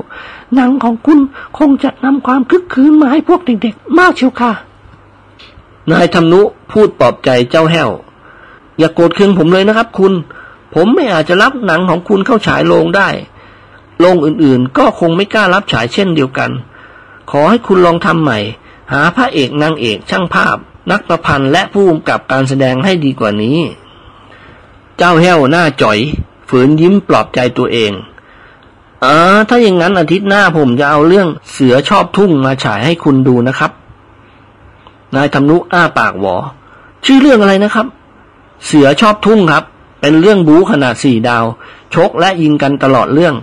หนังของคุณคงจะนำความคึกคืนมาให้พวกเด็กๆ มากเชียวค่ะ นายธรรมนุพูดปลอบใจเจ้าแห้ว อย่ากโกรธเคืองผมเลยนะครับ คุณ ผมไม่อาจจะรับหนังของคุณเข้าฉายโรงได้โรงอื่นๆ ก็คงไม่กล้ารับฉายเช่นเดียวกัน ขอให้คุณลองทำใหม่ หาพระเอกนางเอกช่างภาพ นักประพันธ์และผู้กำกับการแสดงให้ดีกว่านี้ เจ้าแห้วหน้าจ่อย ฝืนยิ้มปลอบใจตัวเองอ่าถ้าอย่างนั้นอาทิตย์หน้าผมจะเอาเรื่องเสือชอบทุ่งมาฉายให้คุณดูนะครับ นายธรรมนุอ้าปากหวอ ชื่อเรื่องอะไรนะครับ เสือชอบทุ่งครับ เป็นเรื่องบู๊ขนาดสี่ดาว ชกและยิงกันตลอดเรื่อง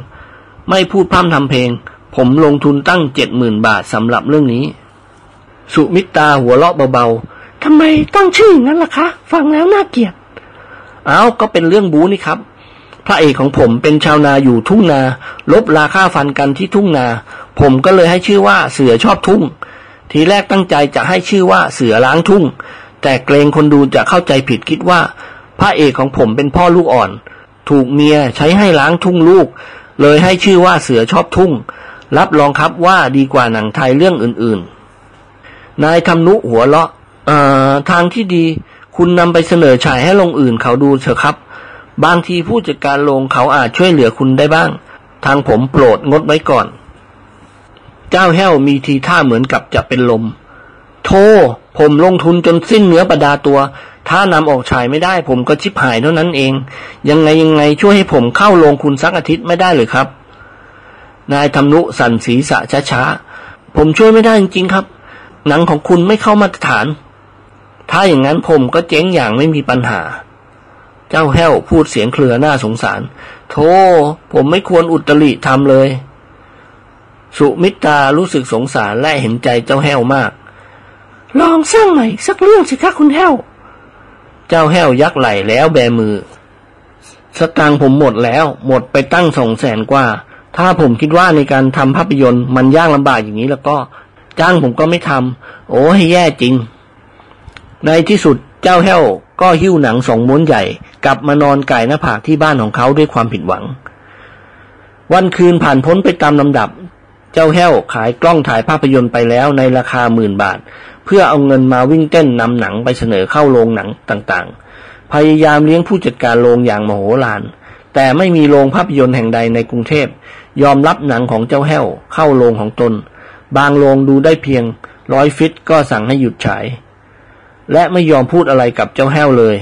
ไม่พูดพร่ำทำเพลง ผมลงทุนตั้งเจ็ดหมื่นบาทสำหรับเรื่องนี้ สุมิตาหัวเราะเบาๆทำไมตั้งชื่องนั้นล่ะคะ ฟังแล้วน่าเกลียดเอาก็เป็นเรื่องบู๊นี่ครับ พระเอกของผมเป็นชาวนาอยู่ทุ่งนา ลบราค่าฟันกันที่ทุ่งนา ผมก็เลยให้ชื่อว่าเสือชอบทุ่ง ทีแรกตั้งใจจะให้ชื่อว่าเสือล้างทุ่ง แต่เกรงคนดูจะเข้าใจผิดคิดว่า พระเอกของผมเป็นพ่อลูกอ่อน ถูกเมียใช้ให้ล้างทุ่งลูก เลยให้ชื่อว่าเสือชอบทุ่ง รับรองครับว่าดีกว่าหนังไทยเรื่องอื่นๆ นายทำนุหัวเลาะทางที่ดีคุณนำไปเสนอฉายให้ลงอื่นเขาดูเถอะครับ บางทีผู้จัดการโรงเขาอาจช่วยเหลือคุณได้บ้าง ทางผมโปรดงดไว้ก่อน เจ้าแห้วมีทีท่าเหมือนกับจะเป็นลม โท ผมลงทุนจนสิ้นเนื้อประดาตัว ถ้านำออกฉายไม่ได้ ผมก็ชิบหายเท่านั้นเอง ยังไงยังไงช่วยให้ผมเข้าโรงคุณสักอาทิตย์ไม่ได้เลยครับ นายทำนุสั่นศีรษะช้าๆ ผมช่วยไม่ได้จริงๆครับ หนังของคุณไม่เข้ามาตรฐาน ถ้าอย่างนั้นผมก็เจ๊งอย่างไม่มีปัญหา เจ้าแห้วพูดเสียงเคลือหน้าสงสาร โธ่ผมไม่ควรอุตริทำเลย สุมิตรารู้สึกสงสารและเห็นใจเจ้าแห้วมาก ลองสร้างใหม่สักเรื่องสิคะคุณแห้ว เจ้าแห้วยักไหลแล้วแบมือ สตางค์ผมหมดแล้ว หมดไปตั้งสองแสนกว่า ถ้าผมคิดว่าในการทำภาพยนตร์มันยากลำบากอย่างนี้แล้วก็ จ้างผมก็ไม่ทำโอ้ให้แย่จริง ในที่สุดเจ้าแห้วก็หิ้วหนังสองม้วนใหญ่ กลับมานอนไก่หน้าผากที่บ้านของเขาด้วยความผิดหวังวันคืนผ่านพ้นไปตามลำดับ เจ้าแห้วขายกล้องถ่ายภาพยนตร์ไปแล้วในราคาหมื่นบาท เพื่อเอาเงินมาวิ่งเต้นนำหนังไปเสนอเข้าโรงหนังต่างๆ พยายามเลี้ยงผู้จัดการโรงอย่างมโหฬารแต่ไม่มีโรงภาพยนตร์แห่งใดในกรุงเทพ ยอมรับหนังของเจ้าแห้วเข้าโรงของตน บางโรงดูได้เพียงร้อยฟิตก็สั่งให้หยุดฉายและไม่ยอมพูดอะไรกับเจ้าแห้วเลย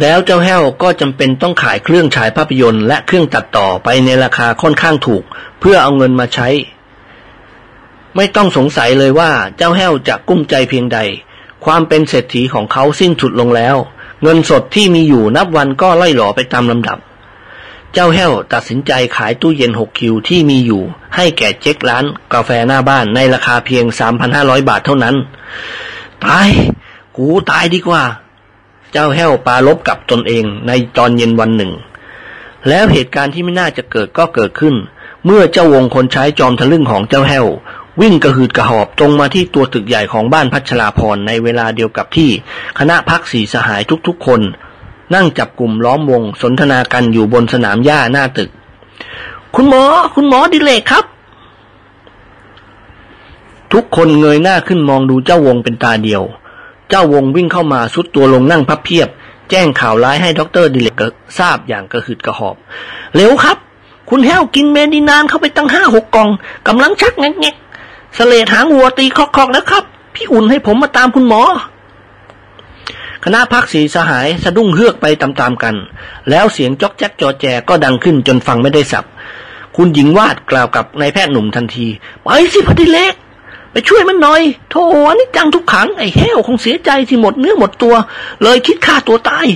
แล้วเจ้าแห้วก็จำเป็นต้องขายเครื่องฉายภาพยนตร์และเครื่องตัดต่อไปในราคาค่อนข้างถูก เพื่อเอาเงินมาใช้ ไม่ต้องสงสัยเลยว่าเจ้าแห้วจะกุ้มใจเพียงใด ความเป็นเศรษฐีของเขาสิ้นสุดลงแล้ว เงินสดที่มีอยู่นับวันก็ไล่หล่อไปตามลำดับ เจ้าแห้วตัดสินใจขายตู้เย็นหกคิวที่มีอยู่ ให้แก่เจ๊กร้าน กาแฟหน้าบ้านในราคาเพียง 3,500 บาทเท่านั้น ตาย กูตายดีกว่า เจ้าแห้วปาลบกับตนเองในตอนเย็นวันหนึ่ง แล้วเหตุการณ์ที่ไม่น่าจะเกิดก็เกิดขึ้น เมื่อเจ้าวงคนใช้จอมทะลึ่งของเจ้าแห้ว วิ่งกระหืดกระหอบตรงมาที่ตัวตึกใหญ่ของบ้านพัชราพรในเวลาเดียวกับที่ คณะพรรคสี่สหายทุกๆคน นั่งจับกลุ่มล้อมวงสนทนากันอยู่บนสนามหญ้าหน้าตึก คุณหมอ คุณหมอดิเลกครับ ทุกคนเงยหน้าขึ้นมองดูเจ้าวงเป็นตาเดียว เจ้าวงวิ่งเข้ามาทรุดตัวลงนั่งพับเพียบ แจ้งข่าวร้ายให้ด็อกเตอร์ดิเลกทราบอย่างกระหืดกระหอบ เร็วครับ คุณแห้วกินเมดินานเข้าไปตั้งห้าหกกล่องกำลังชักแงกๆสเลดหางวัวตีคอกๆแล้วครับ พี่อุ่นให้ผมมาตามคุณหมอคณะพักสีสหายสะดุ้งเฮือกไปตามๆกัน แล้วเสียงจอกแจ๊กจอแจก็ดังขึ้นจนฟังไม่ได้สับ คุณหญิงวาดกล่าวกับนายแพทย์หนุ่มทันที ไปสิพอดีเล็ก ไปช่วยมันหน่อยโธ่นี่จังทุกขังไอ้แห้วคงเสียใจที่หมดเนื้อหมดตัว เลยคิดฆ่าตัวตาย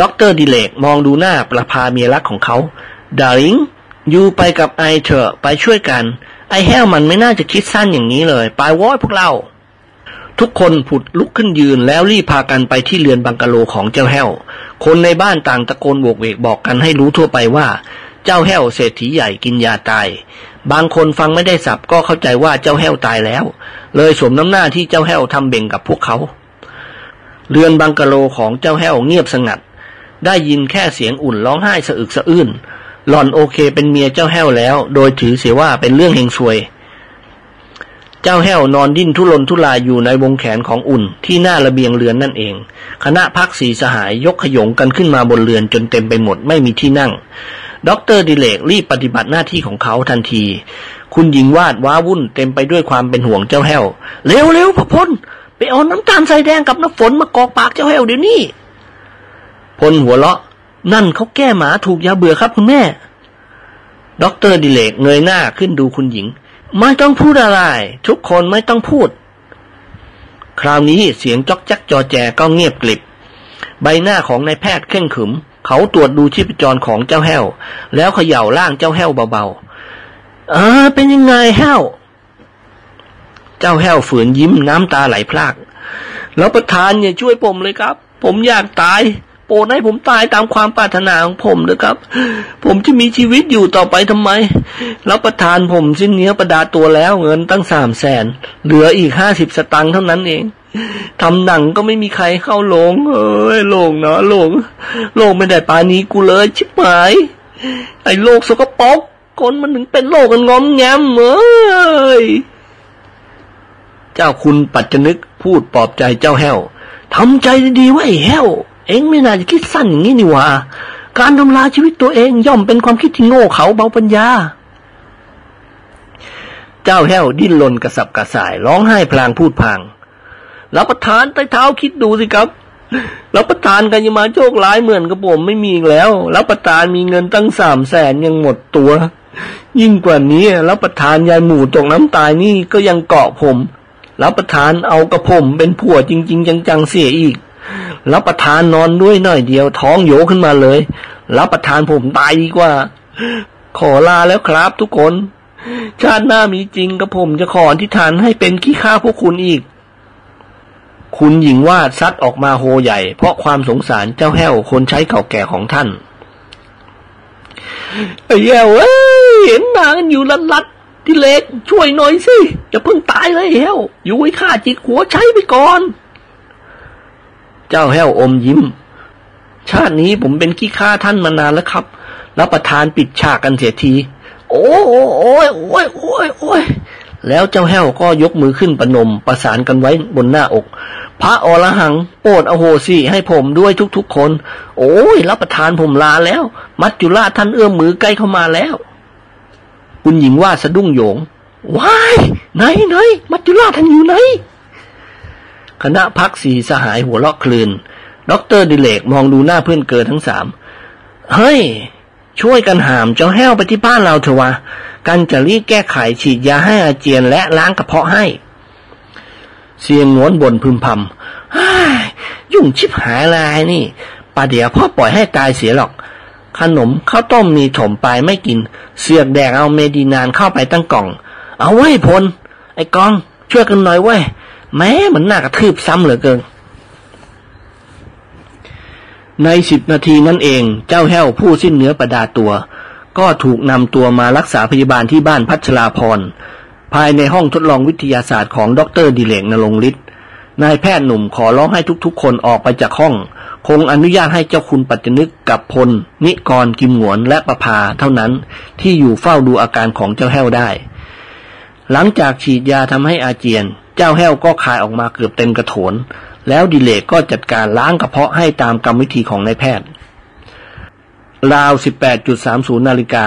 ด็อกเตอร์ดิเลกมองดูหน้าประภาเมียรักของเขา darling you ไปกับ I เถอะไปช่วยกัน ไอ้แห้วมันไม่น่าจะคิดสั้นอย่างนี้เลยไปโว้ยพวกเรา ทุกคนผุดลุกขึ้นยืนแล้วรีบพากันไปที่เรือนบังกะโลของเจ้าแห้ว คนในบ้านต่างตะโกนโวกเวกบอกกันให้รู้ทั่วไปว่า เจ้าแห้วเศรษฐีใหญ่กินยาตาย บางคนฟังไม่ได้ศัพท์ก็เข้าใจว่าเจ้าแห้วตายแล้ว เลยสมน้ำหน้าที่เจ้าแห้วทำเบ่งกับพวกเขา เรือนบังกะโลของเจ้าแห้วเงียบสงัด ได้ยินแค่เสียงอุ่นร้องไห้สะอึกสะอื้นหล่อนโอเคเป็นเมียเจ้าแห้วแล้ว โดยถือเสียว่าเป็นเรื่องเฮงซวย เจ้าแห้วนอนดิ้นทุรนทุรายอยู่ในวงแขนของอุ่นที่หน้าระเบียงเรือนนั่นเอง คณะพรรคสี่สหายยกโขยงกันขึ้นมาบนเรือนจนเต็มไปหมดไม่มีที่นั่ง ด็อกเตอร์ดิเรกรีบปฏิบัติหน้าที่ของเขาทันที คุณหญิงวาดว้าวุ่นเต็มไปด้วยความเป็นห่วงเจ้าแห้ว เร็วเร็วพลไปเอาน้ำตาลทรายแดงกับน้ำฝนมากรอกปากเจ้าแห้วเดี๋ยวนี้ พลหัวเราะ นั่นเขาแก้หมาถูกยาเบื่อครับคุณแม่ด็อกเตอร์ดิเรกเงยหน้าขึ้นดูคุณหญิง ไม่ต้องพูดอะไร ทุกคนไม่ต้องพูด คราวนี้เสียงจ๊อกแจ๊กจอแจก็เงียบกริบ ใบหน้าของนายแพทย์เคร่งขรึม เขาตรวจดูชีพจรของเจ้าแห้ว แล้วเขย่าล่างเจ้าแห้วเบาๆเออเป็นยังไงแห้ว เจ้าแห้วฝืนยิ้มน้ำตาไหลพราก แล้วประธานอย่าช่วยผมเลยครับ ผมอยากตายโปรดให้ผมตายตามความปรารถนาของผมนะครับ ผมจะมีชีวิตอยู่ต่อไปทำไมแล้วประธานผมสิ้นเนื้อประดาตัวแล้วเงินตั้งสามแสน เหลืออีกห้าสิบสตังค์เท่านั้นเอง ทำหนังก็ไม่มีใครเข้าโรงเอ้ยโรงเนาะโรงโรงไม่ได้ปานี้กูเลย ชิบหาย ไอ้โลกสกปรกคนมันถึงเป็นโลกกันงอมแงมเอ้ย เจ้าคุณปัจจนึกพูดปลอบใจเจ้าแห้วทำใจดีๆไว้แห้ว เองไม่น่าจะคิดสั้นอย่างนี้นี่หว่า การทำลายชีวิตตัวเองย่อมเป็นความคิดที่โง่เขาเบาปัญญา เจ้าแห้วดิ้นรนกระสับกระส่ายร้องไห้พลางพูดพาง รับประทานใต้เท้าคิดดูสิครับรับประทานกันยมาโชคร้ายเหมือนกับผมไม่มีอีกแล้วรับประทานมีเงินตั้งสามแสนยังหมดตัว ยิ่งกว่านี้รับประทานยายหมูตกน้ำตายนี่ก็ยังเกาะผมรับประทานเอากระผมเป็นผัวจริง ๆ จังๆเสียอีกรับประทานนอนด้วยหน่อยเดียวท้องโยขึ้นมาเลยรับประทานผมตายดีกว่า ขอลาแล้วครับทุกคน ชาติหน้ามีจริงกับผมจะขออธิฐานให้เป็นขี้ข้าพวกคุณอีก คุณหญิงวาดซัดออกมาโฮใหญ่ เพราะความสงสารเจ้าแห้วคนใช้เก่าแก่ของท่านไอ้แย้วเอ้ยเห็นนากันอยู่ลัดลัดที่เล็กช่วยหน่อยสิอย่าเพิ่งตายเลยแห้วอยู่ให้ข้าจิกหัวใช้ไปก่อน เจ้าแห้วอมยิ้ม ชาตินี้ผมเป็นขี้ข้าท่านมานานแล้วครับรับประทานปิดฉากกันเสียที โอ้โอ้โอ้ยโอ้ยโอ้ยโอ้ย แล้วเจ้าแห้วก็ยกมือขึ้นประนมประสานกันไว้บนหน้าอก พระอรหังโปรดอโหสิให้ผมด้วยทุกๆคน โอ้ยรับประทานผมลาแล้ว มัจจุราชท่านเอื้อมมือใกล้เข้ามาแล้ว คุณหญิงว่าสะดุ้งโยงว้ายไหนไหนมัจจุราชท่านอยู่ไหน คณะพักสีสหายหัวเราะคลืนด็อกเตอร์ดิเลกมองดูหน้าเพื่อนเกินทั้งสามเฮ้ย ช่วยกันหามเจ้าแห้วไปที่บ้านเราเถอะวะ กันจะรีบแก้ไขฉีดยาให้อาเจียนและล้างกระเพาะให้ เสียงงวนบนพึมพำยุ่งชิบหายลายนี่ป่าเดี๋ยวพ่อปล่อยให้ตายเสียหรอก ขนมข้าวต้มมีถมไปไม่กิน เสือกแดกเอาเมดีนานเข้าไปตั้งกล่อง เอาไว้พล ไอ้กอง ช่วยกันหน่อยเว้แม้เหมือนหน้ากระทืบซ้ำเหลือเกิน ในสิบนาทีนั่นเองเจ้าแห้วผู้สิ้นเนื้อประดาตัว ก็ถูกนำตัวมารักษาพยาบาลที่บ้านพัชราพร ภายในห้องทดลองวิทยาศาสตร์ของดรดิเลกนรงฤทธิ์นายแพทย์หนุ่มขอร้องให้ทุกๆ คนออกไปจากห้อง คงอนุญาตให้เจ้าคุณปัจจนึกกับพล นิกรกิมหวนและประภาเท่านั้นที่อยู่เฝ้าดูอาการของเจ้าแห้วได้ หลังจากฉีดยาทำให้อาเจียน เจ้าแห้วก็คายออกมาเกือบเต็มกระโถน แล้วดิเลกก็จัดการล้างกระเพาะให้ตามกรรมวิธีของนายแพทย์ ราว 18.30 นาฬิกา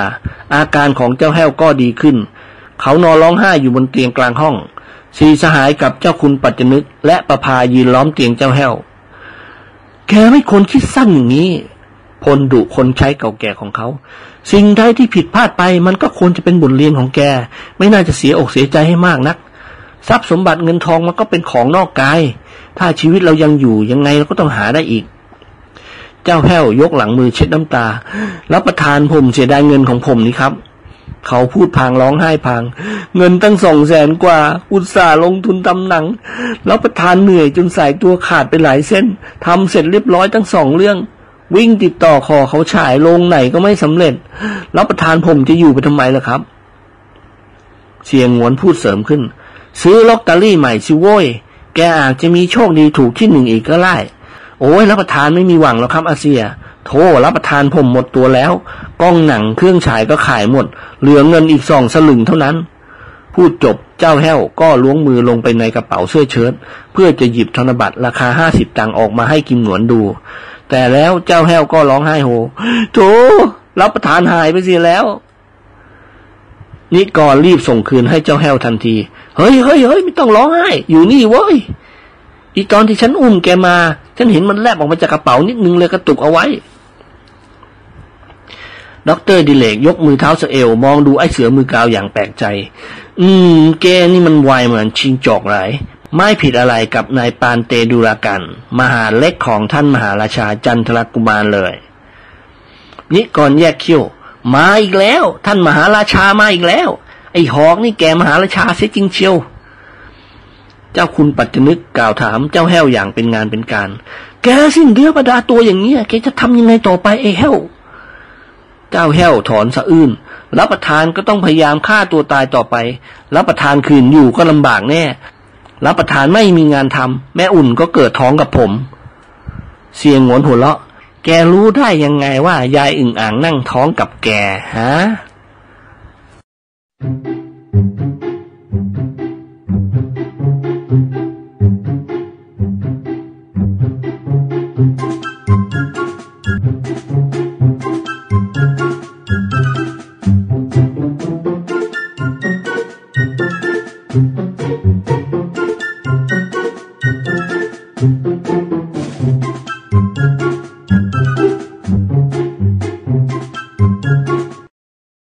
อาการของเจ้าแห้วก็ดีขึ้น เขานอนร้องไห้อยู่บนเตียงกลางห้อง สีสหายกับเจ้าคุณปัจจนึก และประภายืนล้อมเตียงเจ้าแห้ว แกไม่ควรคิดสั้นอย่างนี้ พลดุคนใช้เก่าแก่ของเขา สิ่งใดที่ผิดพลาดไปมันก็ควรจะเป็นบทเรียนของแก ไม่น่าจะเสียอกเสียใจให้มากนัก ทรัพย์สมบัติเงินทองมันก็เป็นของนอกกาย ถ้าชีวิตเรายังอยู่ยังไงเราก็ต้องหาได้อีก เจ้าแห้วยกหลังมือเช็ดน้ำตา รับประทานผมเสียดายเงินของผมนี่ครับ เขาพูดพางร้องไห้พาง เงินตั้งสองแสนกว่า อุตส่าห์ลงทุนทำหนัง รับประทานเหนื่อยจนสายตัวขาดไปหลายเส้นทำเสร็จเรียบร้อยทั้งสองเรื่องวิ่งติดต่อขอเขาฉายลงไหนก็ไม่สำเร็จ รับประทานผมจะอยู่ไปทำไมล่ะครับ เสียงหวนพูดเสริมขึ้น ซื้อลอตเตอรี่ใหม่สิโว้ย แกอาจจะมีโชคดีถูกที่หนึ่งอีกก็ได้โอ้ยรับประทานไม่มีหวังแล้วครับอาเซียโธ่รับประทานผมหมดตัวแล้ว กล้องหนังเครื่องฉายก็ขายหมด เหลือเงินอีกสองสลึงเท่านั้น พูดจบเจ้าแห้วก็ล้วงมือลงไปในกระเป๋าเสื้อเชิ้ตเพื่อจะหยิบธนบัตรราคาห้าสิบสตางค์ออกมาให้กิมหงวนดู แต่แล้วเจ้าแห้วก็ร้องไห้โฮโธ่รับประทานหายไปเสียแล้ว นิกรรีบส่งคืนให้เจ้าแห้วทันที เฮ้ยเฮ้ยเฮ้ยไม่ต้องร้องไห้ อยู่นี่เว้ย อีตอนที่ฉันอุ้มแกมา ฉันเห็นมันแลบออกมาจากกระเป๋านิดนึงเลยกระตุกเอาไว้ด็อกเตอร์ดิเรกยกมือเท้าสะเอวมองดูไอ้เสือมือกาวอย่างแปลกใจ อืม แกนี่มันไวเหมือนชิงจอกหลายไม่ผิดอะไรกับนายปานเตดูรากัน มหาเล็กของท่านมหาราชาจันทรกุมารเลย นิกรแยกเขี้ยว มาอีกแล้ว ท่านมหาราชามาอีกแล้ว ไอ้หอกนี่แกมหาราชาเสียจริงเชียว เจ้าคุณปัจจนึกกล่าวถามเจ้าแห้วอย่างเป็นงานเป็นการ แกสิ้นเดือประดาตัวอย่างนี้ยแกจะทำยังไงต่อไปไอ้แห้ว เจ้าแห้วถอนสะอื้นรับประทานก็ต้องพยายามฆ่าตัวตายต่อไป รับประทานคืนอยู่ก็ลำบากแน่ รับประทานไม่มีงานทำแม่อุ่นก็เกิดท้องกับผม เสียงหวนหัวเราะ แกรู้ได้ยังไงว่ายายอึ่งอ่างนั่งท้องกับแกฮะ Thank you.